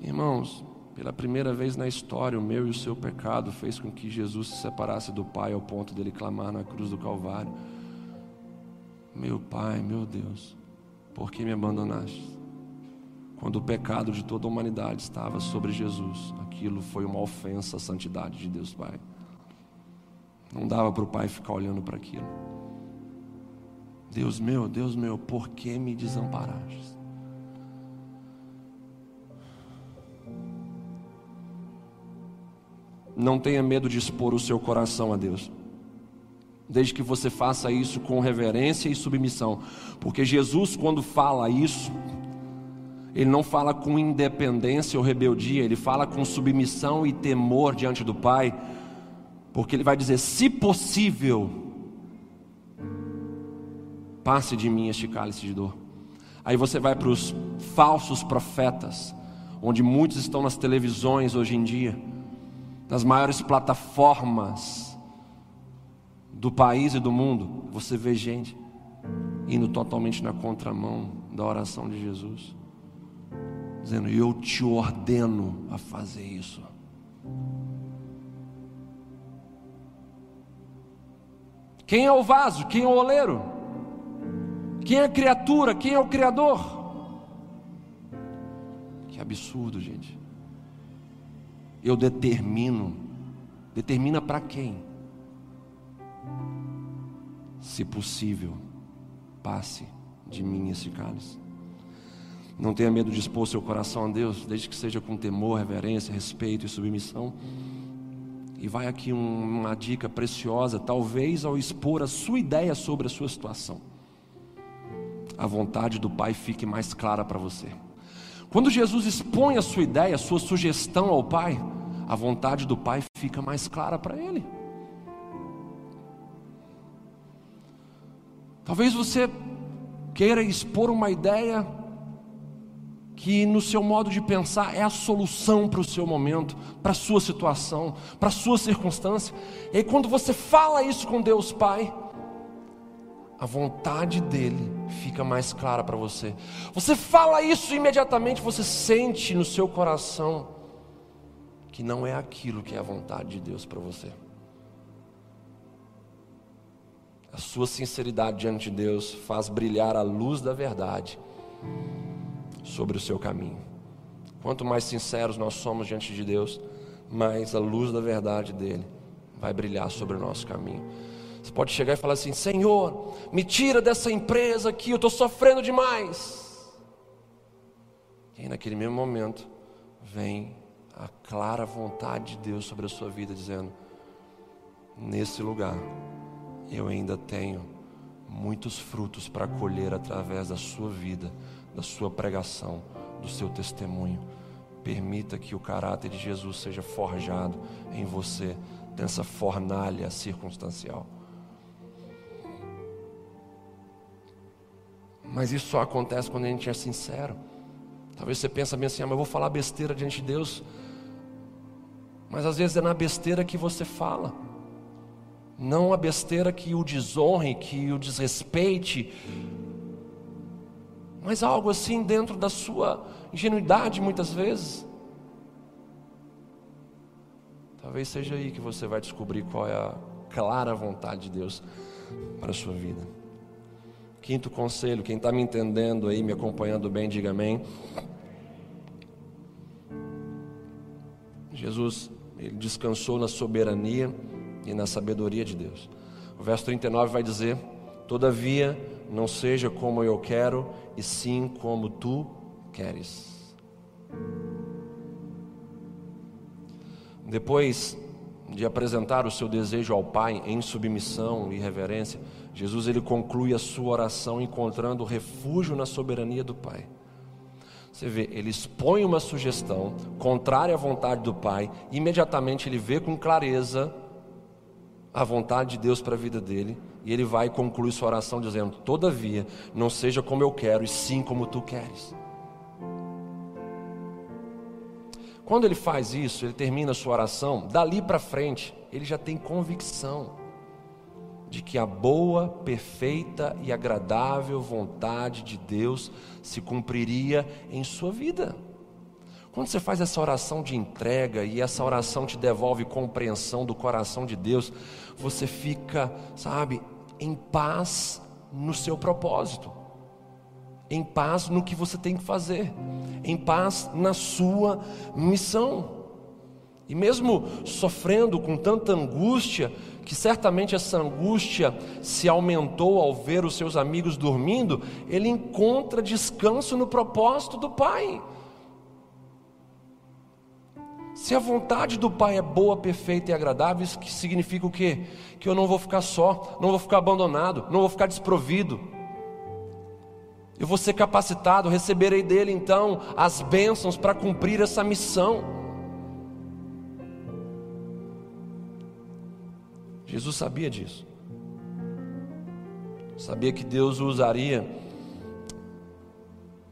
S1: Irmãos, pela primeira vez na história, o meu e o seu pecado fez com que Jesus se separasse do Pai ao ponto dele clamar na cruz do Calvário: Meu Pai, meu Deus, por que me abandonaste? Quando o pecado de toda a humanidade estava sobre Jesus, aquilo foi uma ofensa à santidade de Deus Pai. Não dava para o Pai ficar olhando para aquilo. Deus meu, Deus meu, por que me desamparaste? Não tenha medo de expor o seu coração a Deus. Desde que você faça isso com reverência e submissão. Porque Jesus, quando fala isso, ele não fala com independência ou rebeldia, ele fala com submissão e temor diante do Pai. Porque ele vai dizer: se possível, passe de mim este cálice de dor. Aí você vai para os falsos profetas, onde muitos estão nas televisões hoje em dia das maiores plataformas do país e do mundo, você vê gente indo totalmente na contramão da oração de Jesus, dizendo: Eu te ordeno a fazer isso. Quem é o vaso? Quem é o oleiro? Quem é a criatura? Quem é o Criador? Que absurdo, gente eu determino. Determina para quem? Se possível, passe de mim esse cálice. Não tenha medo de expor seu coração a Deus, desde que seja com temor, reverência, respeito e submissão. E vai aqui um, uma dica preciosa, talvez ao expor a sua ideia sobre a sua situação, a vontade do Pai fique mais clara para você. Quando Jesus expõe a sua ideia, a sua sugestão ao Pai, a vontade do Pai fica mais clara para ele. Talvez você queira expor uma ideia que no seu modo de pensar é a solução para o seu momento, para a sua situação, para a sua circunstância. E aí quando você fala isso com Deus Pai, a vontade dele fica mais clara para você. Você fala isso imediatamente, você sente no seu coração que não é aquilo que é a vontade de Deus para você. A sua sinceridade diante de Deus faz brilhar a luz da verdade sobre o seu caminho. Quanto mais sinceros nós somos diante de Deus, mais a luz da verdade dele vai brilhar sobre o nosso caminho. Você pode chegar e falar assim: Senhor, me tira dessa empresa aqui, eu estou sofrendo demais. E naquele mesmo momento, vem a clara vontade de Deus sobre a sua vida, dizendo: Nesse lugar, eu ainda tenho muitos frutos para colher através da sua vida, da sua pregação, do seu testemunho. Permita que o caráter de Jesus seja forjado em você, nessa fornalha circunstancial. Mas isso só acontece quando a gente é sincero. Talvez você pense bem assim, ah, mas eu vou falar besteira diante de Deus. Mas às vezes é na besteira que você fala. Não a besteira que o desonre, que o desrespeite. Mas algo assim dentro da sua ingenuidade muitas vezes. Talvez seja aí que você vai descobrir qual é a clara vontade de Deus para a sua vida. Quinto conselho, quem está me entendendo aí, me acompanhando bem, diga amém. Jesus, ele descansou na soberania e na sabedoria de Deus. O verso 39 vai dizer: Todavia, não seja como eu quero, e sim como tu queres. Depois de apresentar o seu desejo ao Pai em submissão e reverência, Jesus ele conclui a sua oração encontrando refúgio na soberania do Pai. Você vê, ele expõe uma sugestão contrária à vontade do Pai, imediatamente ele vê com clareza a vontade de Deus para a vida dele, e ele vai concluir sua oração dizendo: Todavia, não seja como eu quero, e sim como tu queres. Quando ele faz isso, ele termina a sua oração, dali para frente, ele já tem convicção de que a boa, perfeita e agradável vontade de Deus se cumpriria em sua vida. Quando você faz essa oração de entrega e essa oração te devolve compreensão do coração de Deus, você fica, sabe, em paz no seu propósito em paz no que você tem que fazer, em paz na sua missão. E mesmo sofrendo com tanta angústia, que certamente essa angústia se aumentou ao ver os seus amigos dormindo, ele encontra descanso no propósito do Pai. Se a vontade do Pai é boa, perfeita e agradável, isso significa o quê? Que eu não vou ficar só, não vou ficar abandonado, não vou ficar desprovido eu vou ser capacitado, receberei dele então as bênçãos para cumprir essa missão. Jesus sabia disso. Sabia que Deus o usaria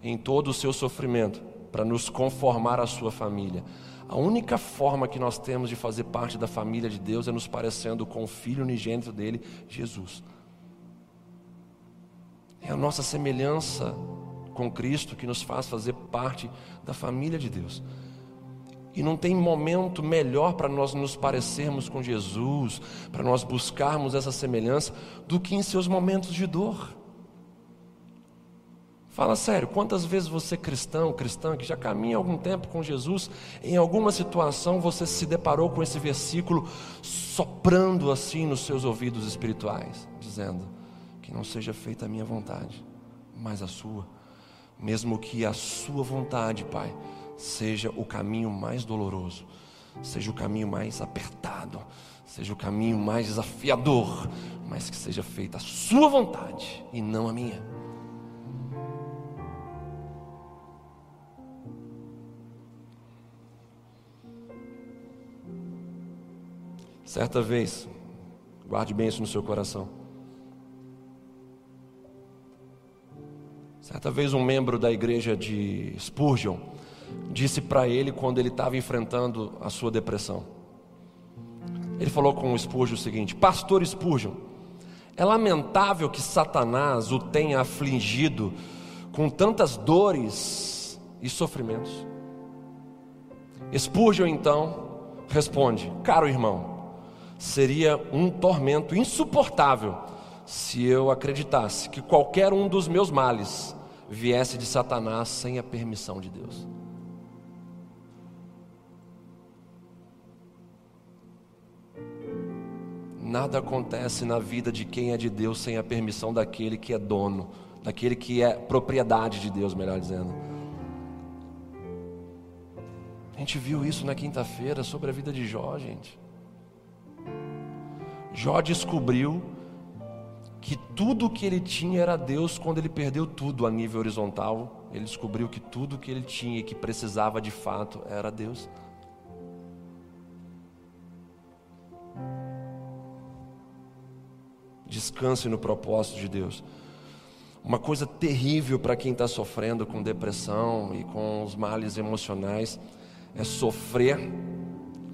S1: em todo o seu sofrimento para nos conformar à sua família. A única forma que nós temos de fazer parte da família de Deus é nos parecendo com o Filho unigênito dele, Jesus. É a nossa semelhança com Cristo que nos faz fazer parte da família de Deus. E não tem momento melhor para nós nos parecermos com Jesus, para nós buscarmos essa semelhança, do que em seus momentos de dor. Fala sério, quantas vezes você cristão, cristã, que já caminha algum tempo com Jesus, em alguma situação você se deparou com esse versículo soprando assim nos seus ouvidos espirituais, dizendo: que não seja feita a minha vontade, mas a sua. Mesmo que a sua vontade, Pai, seja o caminho mais doloroso, seja o caminho mais apertado, seja o caminho mais desafiador, mas que seja feita a sua vontade e não a minha. Certa vez, guarde bem isso no seu coração. Certa vez um membro da igreja de Spurgeon disse para ele quando ele estava enfrentando a sua depressão. Ele falou com o Spurgeon o seguinte: Pastor Spurgeon, é lamentável que Satanás o tenha afligido com tantas dores e sofrimentos. Spurgeon então responde: Caro irmão, seria um tormento insuportável se eu acreditasse que qualquer um dos meus males viesse de Satanás sem a permissão de Deus. Nada acontece na vida de quem é de Deus sem a permissão daquele que é dono, daquele que é propriedade de Deus, melhor dizendo. A gente viu isso na quinta-feira sobre a vida de Jó, gente. Jó descobriu que tudo que ele tinha era Deus quando ele perdeu tudo a nível horizontal. Ele descobriu que tudo que ele tinha e que precisava de fato era Deus. Descanse no propósito de Deus. Uma coisa terrível para quem está sofrendo com depressão e com os males emocionais é sofrer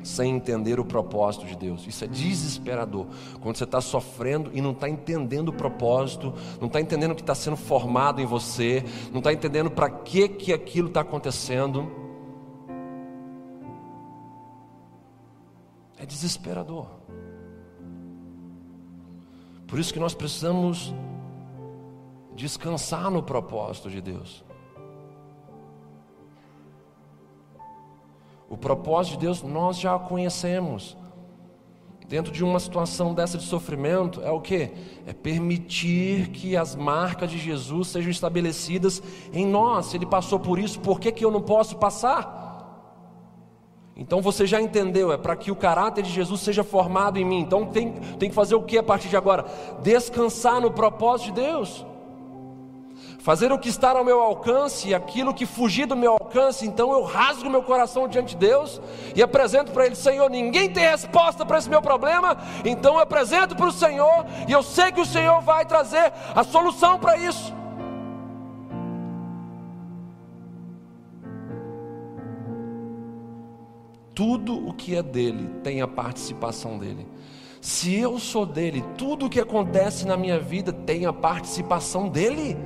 S1: sem entender o propósito de Deus. Isso é desesperador. Quando você está sofrendo e não está entendendo o propósito, não está entendendo o que está sendo formado em você, não está entendendo para que, que aquilo está acontecendo. É desesperador. Por isso que nós precisamos descansar no propósito de Deus. O propósito de Deus nós já conhecemos. dentro de uma situação dessa de sofrimento é o que? É permitir que as marcas de Jesus sejam estabelecidas em nós. Se ele passou por isso, por que, que eu não posso passar? Então você já entendeu, é para que o caráter de Jesus seja formado em mim. Então tem, tem que fazer o que a partir de agora? Descansar no propósito de Deus fazer o que está ao meu alcance e aquilo que fugir do meu alcance, então eu rasgo meu coração diante de Deus e apresento para Ele: Senhor, ninguém tem resposta para esse meu problema, então eu apresento para o Senhor e eu sei que o Senhor vai trazer a solução para isso. Tudo o que é dele tem a participação dele. Se eu sou dele, tudo o que acontece na minha vida tem a participação dele.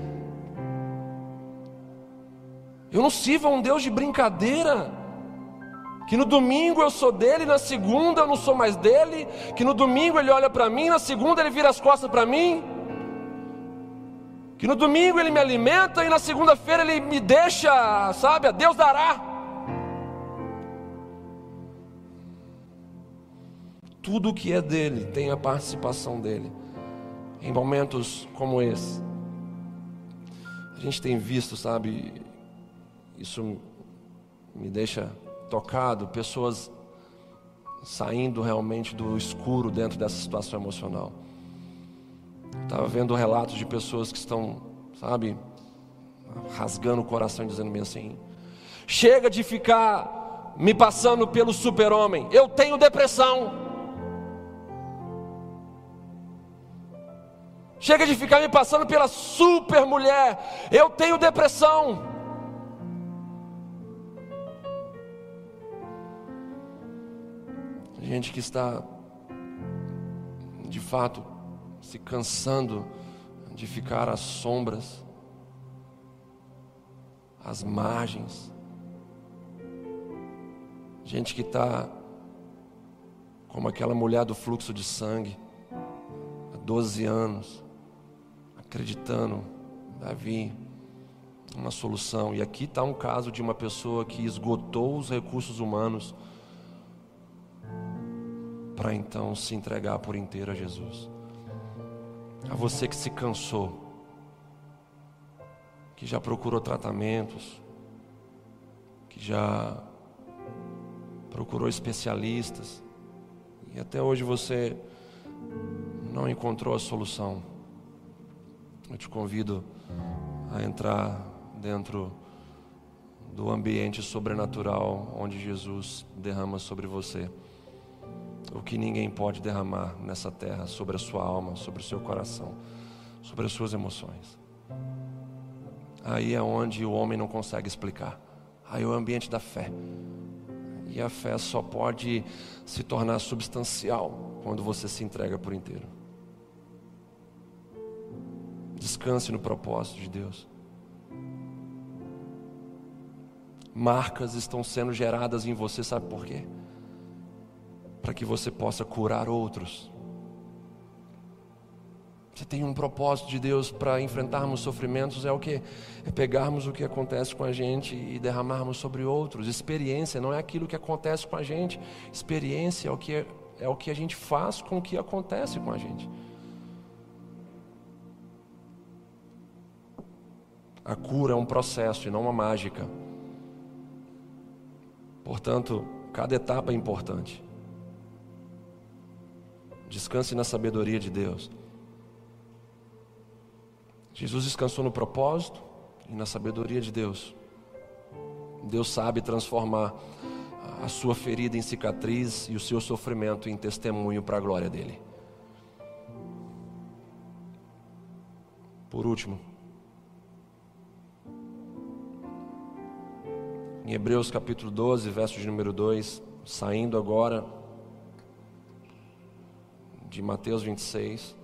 S1: Eu não sirvo a um Deus de brincadeira. Que no domingo eu sou dele, na segunda eu não sou mais dele. Que no domingo ele olha para mim, na segunda ele vira as costas para mim. Que no domingo ele me alimenta e na segunda-feira ele me deixa, sabe, a Deus dará. Tudo que é dele tem a participação dele. Em momentos como esse, a gente tem visto, sabe, isso me deixa tocado, pessoas saindo realmente do escuro dentro dessa situação emocional. Estava vendo relatos de pessoas que estão, sabe, rasgando o coração e dizendo bem assim: chega de ficar me passando pelo super-homem, eu tenho depressão. Chega de ficar me passando pela super mulher, eu tenho depressão. Gente que está, de fato, se cansando de ficar às sombras, às margens. Gente que está como aquela mulher do fluxo de sangue, há 12 anos, acreditando, vai vir uma solução. E aqui está um caso de uma pessoa que esgotou os recursos humanos para então se entregar por inteiro a Jesus. A você que se cansou, que já procurou tratamentos, que já procurou especialistas, e até hoje você não encontrou a solução. Eu te convido a entrar dentro do ambiente sobrenatural onde Jesus derrama sobre você o que ninguém pode derramar nessa terra sobre a sua alma, sobre o seu coração, sobre as suas emoções. Aí é onde o homem não consegue explicar. Aí é o ambiente da fé. E a fé só pode se tornar substancial quando você se entrega por inteiro. Descanse no propósito de Deus. Marcas estão sendo geradas em você, sabe por quê? para que você possa curar outros. Você tem um propósito de Deus para enfrentarmos sofrimentos, é o que? É pegarmos o que acontece com a gente e derramarmos sobre outros. Experiência não é aquilo que acontece com a gente, experiência é o que, é, é o que a gente faz com o que acontece com a gente. A cura é um processo e não uma mágica. Portanto, cada etapa é importante. Descanse na sabedoria de Deus. Jesus descansou no propósito e na sabedoria de Deus. Deus sabe transformar a sua ferida em cicatriz e o seu sofrimento em testemunho para a glória dele. Por último, em Hebreus capítulo 12, verso de número 2, saindo agora de Mateus 26.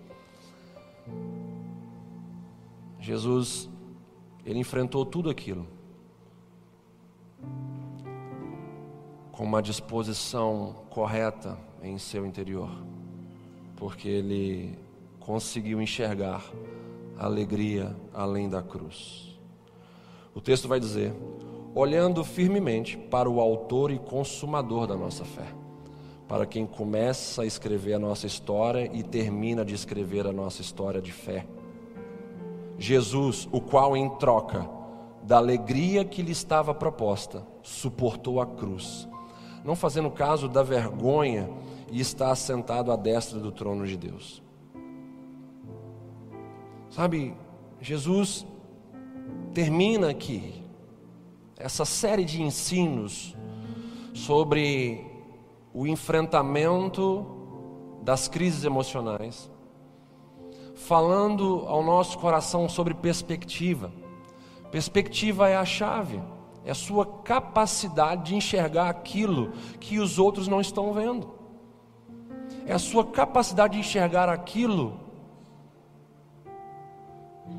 S1: Jesus, ele enfrentou tudo aquilo com uma disposição correta em seu interior, porque ele conseguiu enxergar a alegria além da cruz. O texto vai dizer: olhando firmemente para o Autor e Consumador da nossa fé para quem começa a escrever a nossa história e termina de escrever a nossa história de fé. Jesus, o qual em troca da alegria que lhe estava proposta, suportou a cruz, não fazendo caso da vergonha e está assentado à destra do trono de Deus. Sabe, Jesus termina aqui essa série de ensinos sobre o enfrentamento das crises emocionais, falando ao nosso coração sobre perspectiva. Perspectiva é a chave, é a sua capacidade de enxergar aquilo que os outros não estão vendo, é a sua capacidade de enxergar aquilo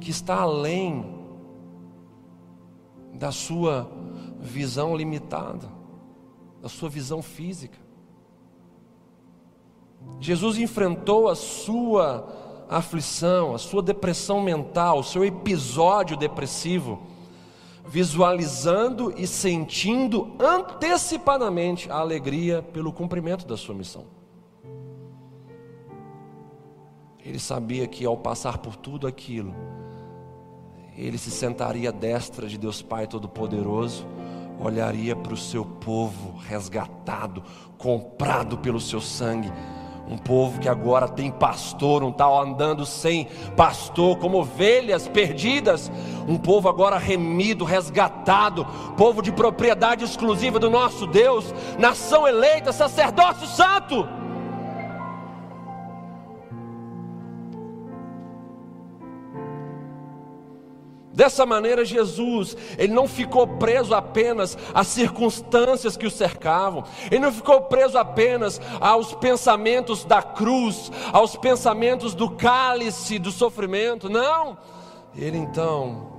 S1: que está além da sua visão limitada, da sua visão física. Jesus enfrentou a sua aflição, a sua depressão mental, o seu episódio depressivo, visualizando e sentindo antecipadamente a alegria pelo cumprimento da sua missão. Ele sabia que ao passar por tudo aquilo, ele se sentaria à destra de Deus Pai Todo-Poderoso, olharia para o seu povo resgatado, comprado pelo seu sangue. Um povo que agora tem pastor, não está andando sem pastor, como ovelhas perdidas. Um povo agora remido, resgatado, povo de propriedade exclusiva do nosso Deus, nação eleita, sacerdócio santo. Dessa maneira, Jesus, ele não ficou preso apenas às circunstâncias que o cercavam, ele não ficou preso apenas aos pensamentos da cruz, aos pensamentos do cálice do sofrimento, não. Ele então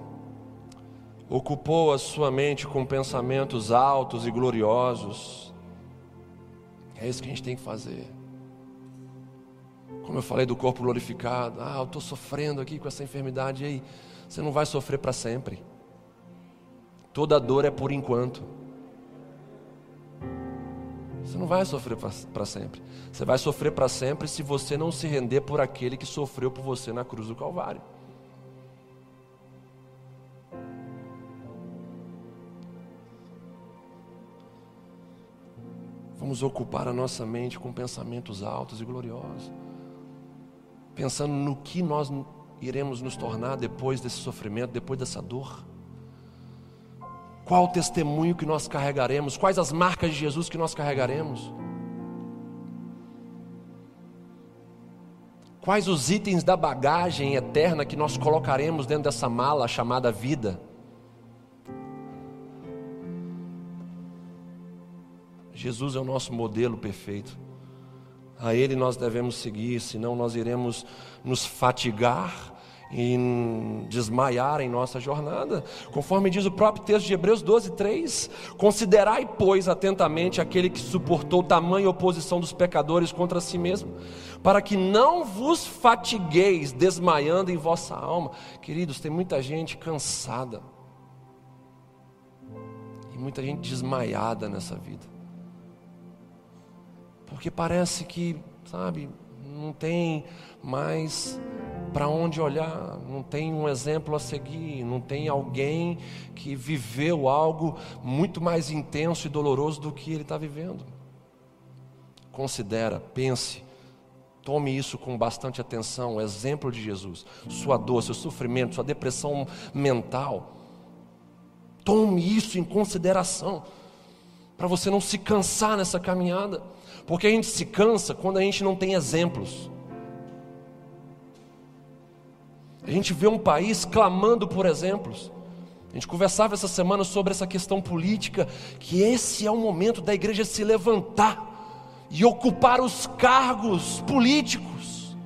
S1: ocupou a sua mente com pensamentos altos e gloriosos. É isso que a gente tem que fazer. Como eu falei do corpo glorificado, ah, eu estou sofrendo aqui com essa enfermidade aí. Você não vai sofrer para sempre. Toda dor é por enquanto. Você não vai sofrer para sempre. Você vai sofrer para sempre se você não se render por aquele que sofreu por você na cruz do Calvário. Vamos ocupar a nossa mente com pensamentos altos e gloriosos, pensando no que nós iremos nos tornar depois desse sofrimento, depois dessa dor? Qual o testemunho que nós carregaremos? Quais as marcas de Jesus que nós carregaremos? Quais os itens da bagagem eterna que nós colocaremos dentro dessa mala chamada vida? Jesus é o nosso modelo perfeito. A Ele nós devemos seguir, senão nós iremos nos fatigar e desmaiar em nossa jornada. Conforme diz o próprio texto de Hebreus 12, 3: Considerai, pois, atentamente aquele que suportou tamanha oposição dos pecadores contra si mesmo, para que não vos fatigueis desmaiando em vossa alma. Queridos, tem muita gente cansada, e muita gente desmaiada nessa vida, porque parece que, sabe, não tem mais para onde olhar, não tem um exemplo a seguir, não tem alguém que viveu algo muito mais intenso e doloroso do que ele está vivendo. Considera, pense, tome isso com bastante atenção, o exemplo de Jesus, sua dor, seu sofrimento, sua depressão mental. Tome isso em consideração, para você não se cansar nessa caminhada, porque a gente se cansa quando a gente não tem exemplos. A gente vê um país clamando por exemplos. A gente conversava essa semana sobre essa questão política, que esse é o momento da igreja se levantar e ocupar os cargos políticos,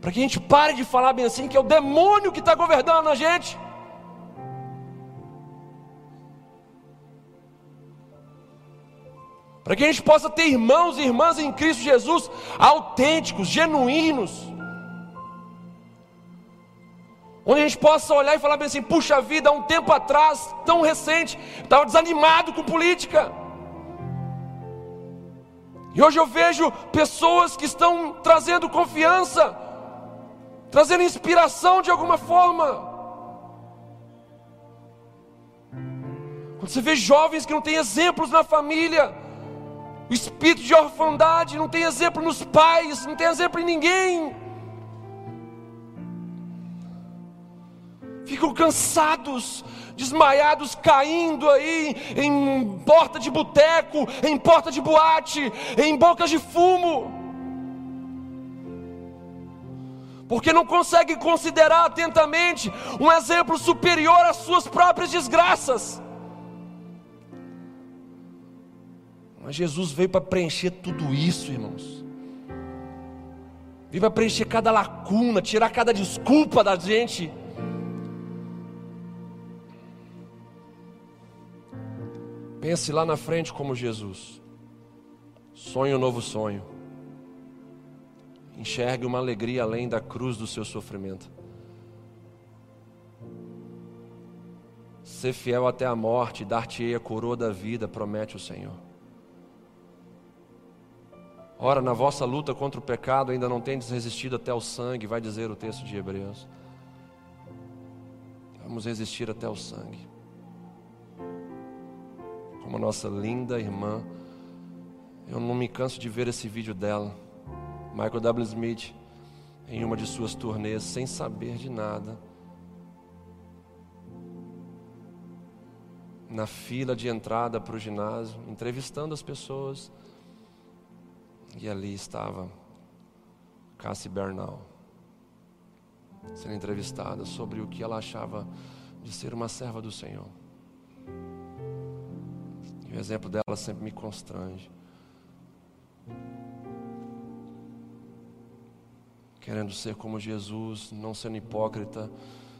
S1: para que a gente pare de falar bem assim que é o demônio que está governando a gente. Para que a gente possa ter irmãos e irmãs em Cristo Jesus autênticos, genuínos, Onde a gente possa olhar e falar bem assim: puxa vida, há um tempo atrás, tão recente, estava desanimado com política. E hoje eu vejo pessoas que estão trazendo confiança, trazendo inspiração de alguma forma. Quando você vê jovens que não têm exemplos na família, espírito de orfandade, não tem exemplo nos pais, não tem exemplo em ninguém. Ficam cansados, desmaiados, caindo aí em porta de boteco, em porta de boate, em bocas de fumo. Porque não conseguem considerar atentamente um exemplo superior às suas próprias desgraças. Mas Jesus veio para preencher tudo isso, irmãos. Veio para preencher cada lacuna, tirar cada desculpa da gente. Pense lá na frente como Jesus. Sonhe um novo sonho. Enxergue uma alegria além da cruz do seu sofrimento. Ser fiel até a morte, dar-te-ei a coroa da vida, promete o Senhor. Ora, na vossa luta contra o pecado ainda não tendes resistido até o sangue, vai dizer o texto de Hebreus. Vamos resistir até o sangue. Como a nossa linda irmã, eu não me canso de ver esse vídeo dela, Michael W. Smith, em uma de suas turnês, sem saber de nada, na fila de entrada para o ginásio, entrevistando as pessoas e ali estava Cassie Bernal, sendo entrevistada sobre o que ela achava de ser uma serva do Senhor. E o exemplo dela sempre me constrange. Querendo ser como Jesus, não sendo hipócrita,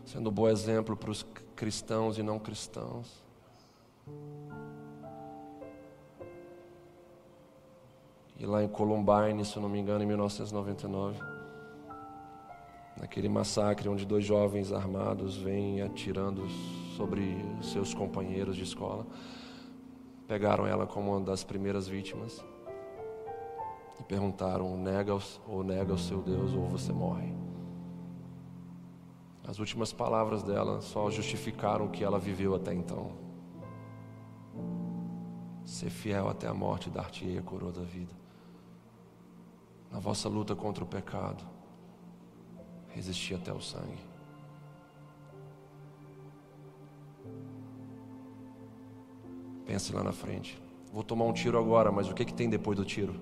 S1: sendo um bom exemplo para os cristãos e não cristãos. E lá em Columbine, se eu não me engano, em 1999, naquele massacre onde dois jovens armados vêm atirando sobre seus companheiros de escola, pegaram ela como uma das primeiras vítimas e perguntaram: nega ou nega o seu Deus ou você morre. As últimas palavras dela só justificaram o que ela viveu até então. Ser fiel até a morte dar-te-ei a coroa da vida na vossa luta contra o pecado, resistir até o sangue. Pense lá na frente. Vou tomar um tiro agora, mas o que, que tem depois do tiro?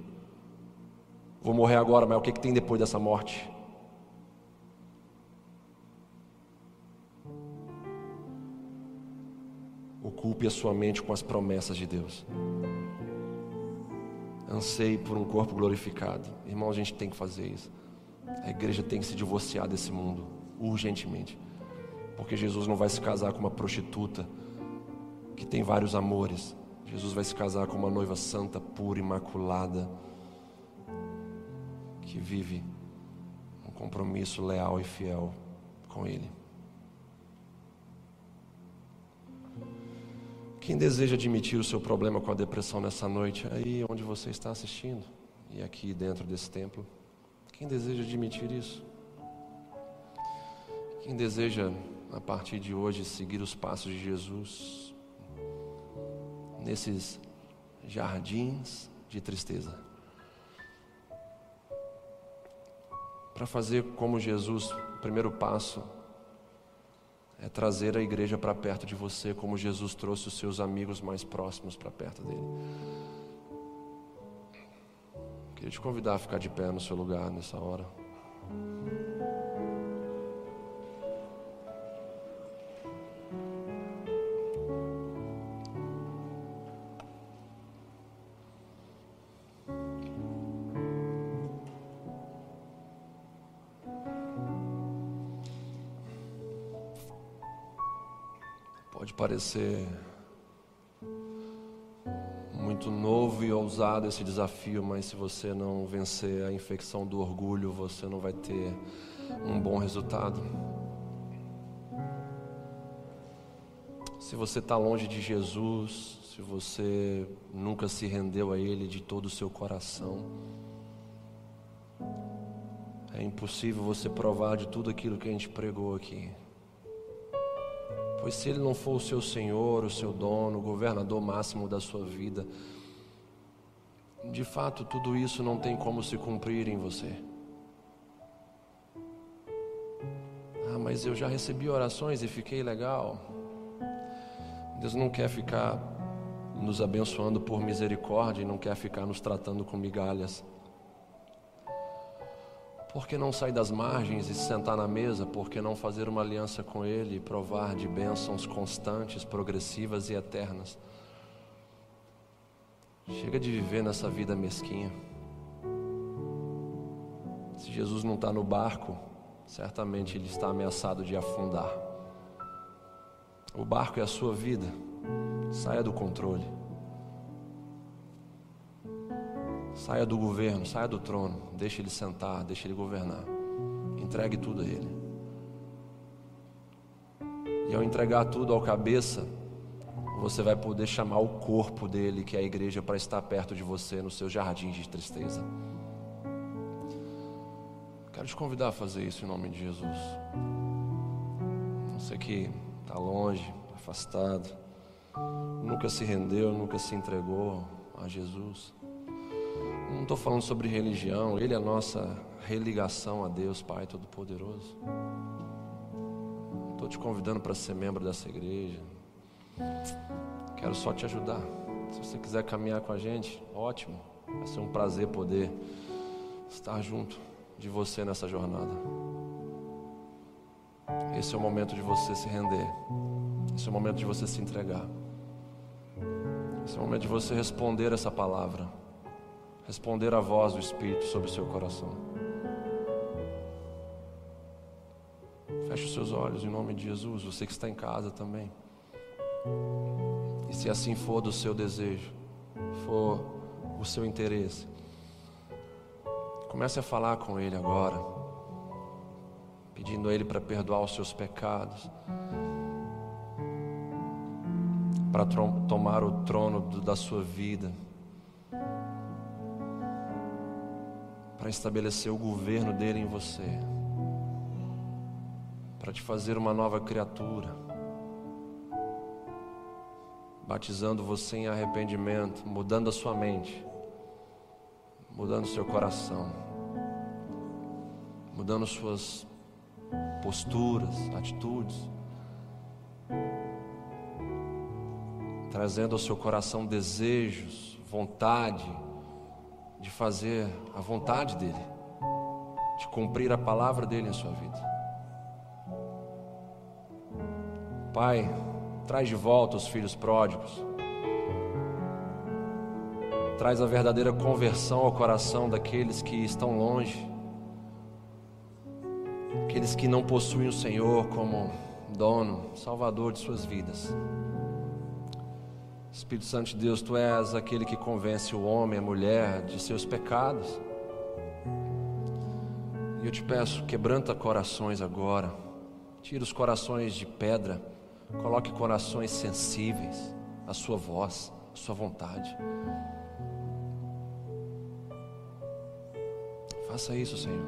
S1: Vou morrer agora, mas o que, que tem depois dessa morte? Ocupe a sua mente com as promessas de Deus anseie por um corpo glorificado. Irmão, a gente tem que fazer isso. A igreja tem que se divorciar desse mundo, urgentemente. Porque Jesus não vai se casar com uma prostituta que tem vários amores. Jesus vai se casar com uma noiva santa, pura, imaculada, que vive um compromisso leal e fiel com Ele. Quem deseja admitir o seu problema com a depressão nessa noite, aí onde você está assistindo e aqui dentro desse templo, quem deseja admitir isso? Quem deseja, a partir de hoje, seguir os passos de Jesus nesses jardins de tristeza? Para fazer como Jesus, o primeiro passo é trazer a igreja para perto de você, como Jesus trouxe os seus amigos mais próximos para perto dele. Queria te convidar a ficar de pé no seu lugar nessa hora. Parecer muito novo e ousado esse desafio, mas se você não vencer a infecção do orgulho, você não vai ter um bom resultado. Se você está longe de Jesus, se você nunca se rendeu a Ele de todo o seu coração, é impossível você provar de tudo aquilo que a gente pregou aqui. Pois se Ele não for o seu Senhor, o seu dono, o governador máximo da sua vida, de fato tudo isso não tem como se cumprir em você. Ah, mas eu já recebi orações e fiquei legal. Deus não quer ficar nos abençoando por misericórdia e não quer ficar nos tratando com migalhas. Por que não sair das margens e sentar na mesa? Por que não fazer uma aliança com Ele e provar de bênçãos constantes, progressivas e eternas? Chega de viver nessa vida mesquinha. Se Jesus não está no barco, certamente ele está ameaçado de afundar. O barco é a sua vida, saia do controle. Saia do governo, saia do trono, deixe ele sentar, deixe ele governar. Entregue tudo a ele. E ao entregar tudo ao cabeça, você vai poder chamar o corpo dele, que é a igreja, para estar perto de você no seu jardim de tristeza. Quero te convidar a fazer isso em nome de Jesus. Você que está longe, afastado, nunca se rendeu, nunca se entregou a Jesus. Não estou falando sobre religião, Ele é a nossa religação a Deus, Pai Todo-Poderoso. Estou te convidando para ser membro dessa igreja. Quero só te ajudar. Se você quiser caminhar com a gente, ótimo. Vai ser um prazer poder estar junto de você nessa jornada. Esse é o momento de você se render. Esse é o momento de você se entregar. Esse é o momento de você responder essa palavra responder à voz do Espírito sobre o seu coração. Feche os seus olhos em nome de Jesus, você que está em casa também. E se assim for do seu desejo, for o seu interesse, comece a falar com Ele agora, pedindo a Ele para perdoar os seus pecados, para tomar o trono da sua vida. Para estabelecer o governo dele em você, para te fazer uma nova criatura, batizando você em arrependimento, mudando a sua mente, mudando seu coração, mudando suas posturas, atitudes, trazendo ao seu coração desejos, vontade, de fazer a vontade dEle, de cumprir a palavra dEle em sua vida. Pai, traz de volta os filhos pródigos, traz a verdadeira conversão ao coração daqueles que estão longe, aqueles que não possuem o Senhor como dono, salvador de suas vidas. Espírito Santo de Deus, tu és aquele que convence o homem, a mulher de seus pecados. E eu te peço, quebranta corações agora. Tira os corações de pedra. Coloque corações sensíveis à sua voz, à sua vontade. Faça isso, Senhor.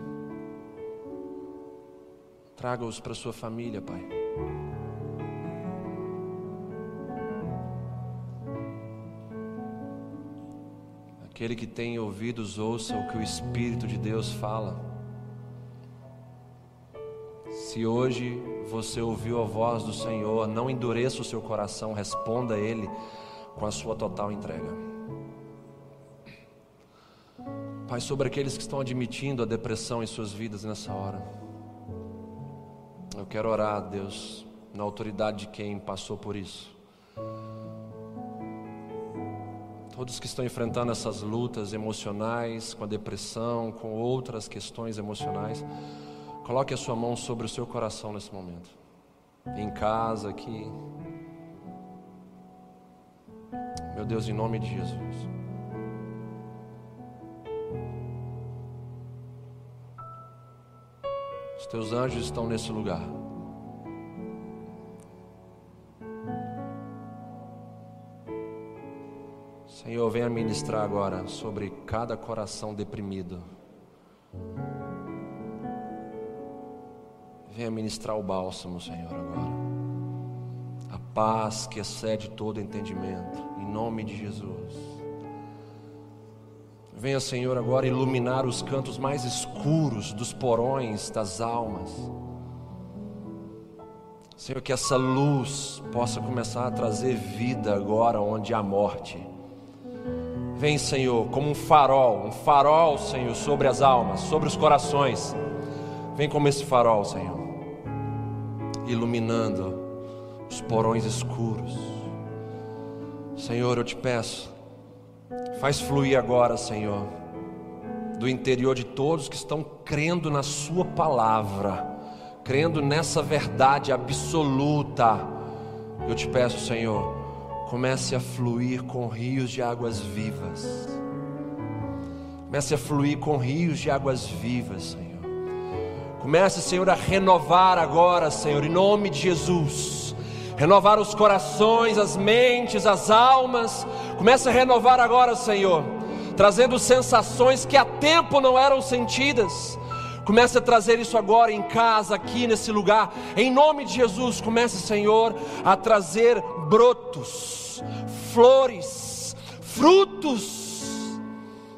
S1: Traga-os para sua família, Pai. Aquele que tem ouvidos, ouça o que o Espírito de Deus fala. Se hoje você ouviu a voz do Senhor, não endureça o seu coração, responda a Ele com a sua total entrega. Pai, sobre aqueles que estão admitindo a depressão em suas vidas nessa hora, eu quero orar, Deus, na autoridade de quem passou por isso. Todos que estão enfrentando essas lutas emocionais, com a depressão, com outras questões emocionais, coloque a sua mão sobre o seu coração nesse momento. Em casa, aqui. Meu Deus, em nome de Jesus. Os teus anjos estão nesse lugar. Senhor, venha ministrar agora sobre cada coração deprimido. Venha ministrar o bálsamo, Senhor, agora. A paz que excede todo entendimento, em nome de Jesus. Venha, Senhor, agora iluminar os cantos mais escuros dos porões das almas. Senhor, que essa luz possa começar a trazer vida agora onde há morte. Vem, Senhor, como um farol, um farol, Senhor, sobre as almas, sobre os corações. Vem como esse farol, Senhor iluminando os porões escuros. Senhor, eu te peço, faz fluir agora, Senhor, do interior de todos que estão crendo na Sua palavra, crendo nessa verdade absoluta. Eu te peço, Senhor, comece a fluir com rios de águas vivas. Comece a fluir com rios de águas vivas, Senhor. Comece, Senhor, a renovar agora, Senhor, em nome de Jesus. Renovar os corações, as mentes, as almas. Comece a renovar agora, Senhor, trazendo sensações que há tempo não eram sentidas. Comece a trazer isso agora em casa, aqui nesse lugar. Em nome de Jesus, comece, Senhor, a trazer brotos, flores, frutos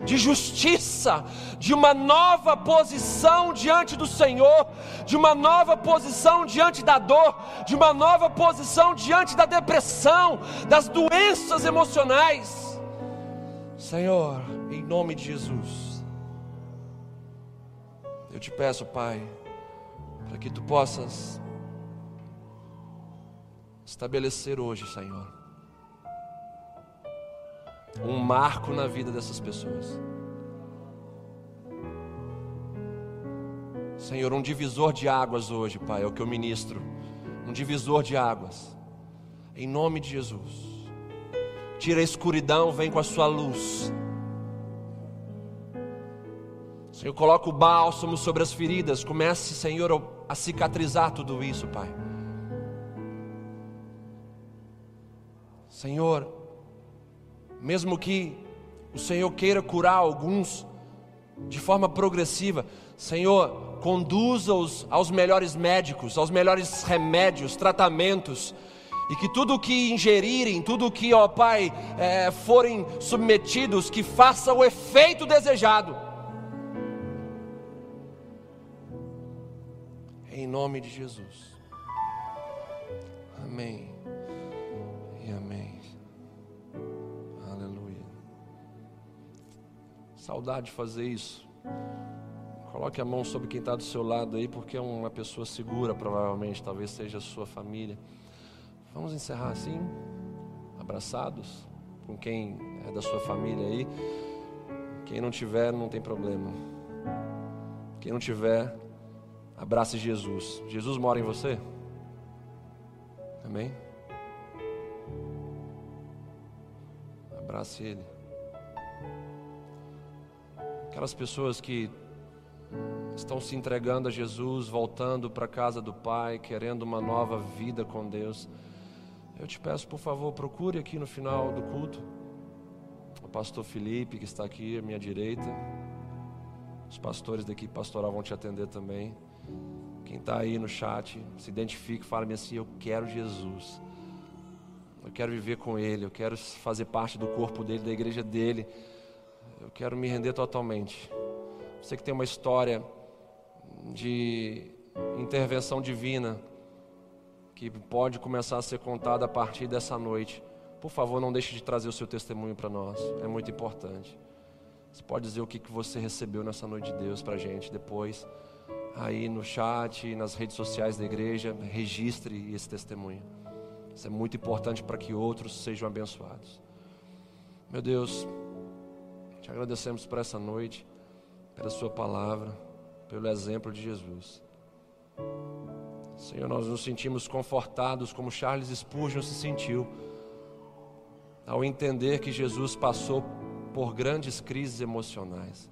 S1: de justiça, de uma nova posição diante do Senhor, de uma nova posição diante da dor, de uma nova posição diante da depressão, das doenças emocionais. Senhor, em nome de Jesus, eu te peço, Pai, para que tu possas estabelecer hoje, Senhor, um marco na vida dessas pessoas. Senhor, um divisor de águas hoje, Pai, é o que eu ministro. Um divisor de águas. Em nome de Jesus. Tira a escuridão, vem com a sua luz. Senhor, coloca o bálsamo sobre as feridas. Comece, Senhor, a cicatrizar tudo isso, Pai. Senhor, mesmo que o Senhor queira curar alguns de forma progressiva, Senhor, conduza-os aos melhores médicos, aos melhores remédios, tratamentos, e que tudo o que ingerirem, tudo o que, ó Pai, é, forem submetidos, que faça o efeito desejado. Em nome de Jesus. Amém. Saudade de fazer isso. Coloque a mão sobre quem está do seu lado aí, porque é uma pessoa segura, provavelmente, talvez seja a sua família. Vamos encerrar assim, abraçados, com quem é da sua família aí. Quem não tiver, não tem problema. Quem não tiver, abrace Jesus. Jesus mora em você? Amém? Abrace Ele. Aquelas pessoas que estão se entregando a Jesus, voltando para a casa do Pai, querendo uma nova vida com Deus. Eu te peço, por favor, procure aqui no final do culto o pastor Felipe, que está aqui à minha direita. Os pastores da equipe pastoral vão te atender também. Quem está aí no chat, se identifique, fale-me assim: Eu quero Jesus. Eu quero viver com Ele. Eu quero fazer parte do corpo dele, da igreja dele. Eu quero me render totalmente. Você que tem uma história de intervenção divina que pode começar a ser contada a partir dessa noite. Por favor, não deixe de trazer o seu testemunho para nós, é muito importante. Você pode dizer o que, você recebeu nessa noite de Deus para a gente depois, aí no chat, nas redes sociais da igreja, registre esse testemunho. Isso é muito importante para que outros sejam abençoados. Meu Deus, te agradecemos por essa noite, pela Sua palavra pelo exemplo de Jesus. Senhor, nós nos sentimos confortados como Charles Spurgeon se sentiu ao entender que Jesus passou por grandes crises emocionais.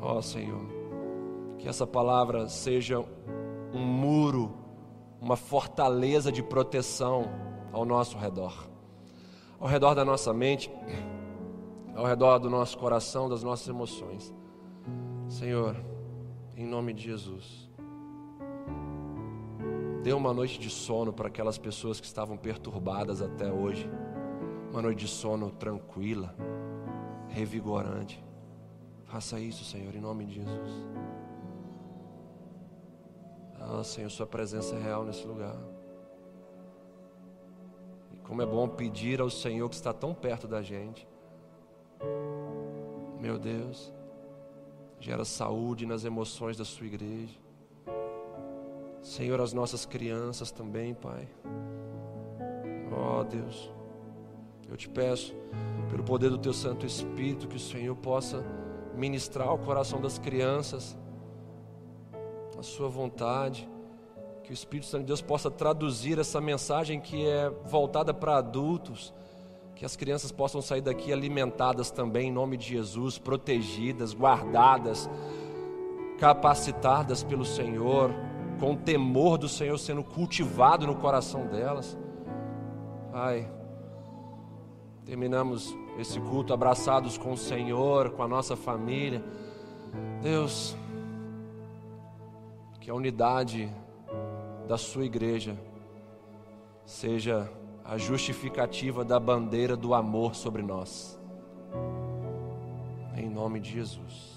S1: Ó oh, Senhor, que essa palavra seja um muro, uma fortaleza de proteção ao nosso redor. ao redor da nossa mente, ao redor do nosso coração, das nossas emoções. Senhor, em nome de Jesus, dê uma noite de sono para aquelas pessoas que estavam perturbadas até hoje. Uma noite de sono tranquila, revigorante. Faça isso, Senhor, em nome de Jesus. Ah, Senhor, Sua presença é real nesse lugar. E como é bom pedir ao Senhor que está tão perto da gente. Meu Deus, gera saúde nas emoções da Sua igreja. Senhor, as nossas crianças também, Pai. Oh, Deus, eu te peço, pelo poder do Teu Santo Espírito, que o Senhor possa ministrar ao coração das crianças a Sua vontade, que o Espírito Santo de Deus possa traduzir essa mensagem que é voltada para adultos, que as crianças possam sair daqui alimentadas também, em nome de Jesus, protegidas, guardadas, capacitadas pelo Senhor, com o temor do Senhor sendo cultivado no coração delas. Pai, terminamos esse culto abraçados com o Senhor, com a nossa família. Deus, que a unidade da Sua igreja seja a justificativa da bandeira do amor sobre nós. Em nome de Jesus.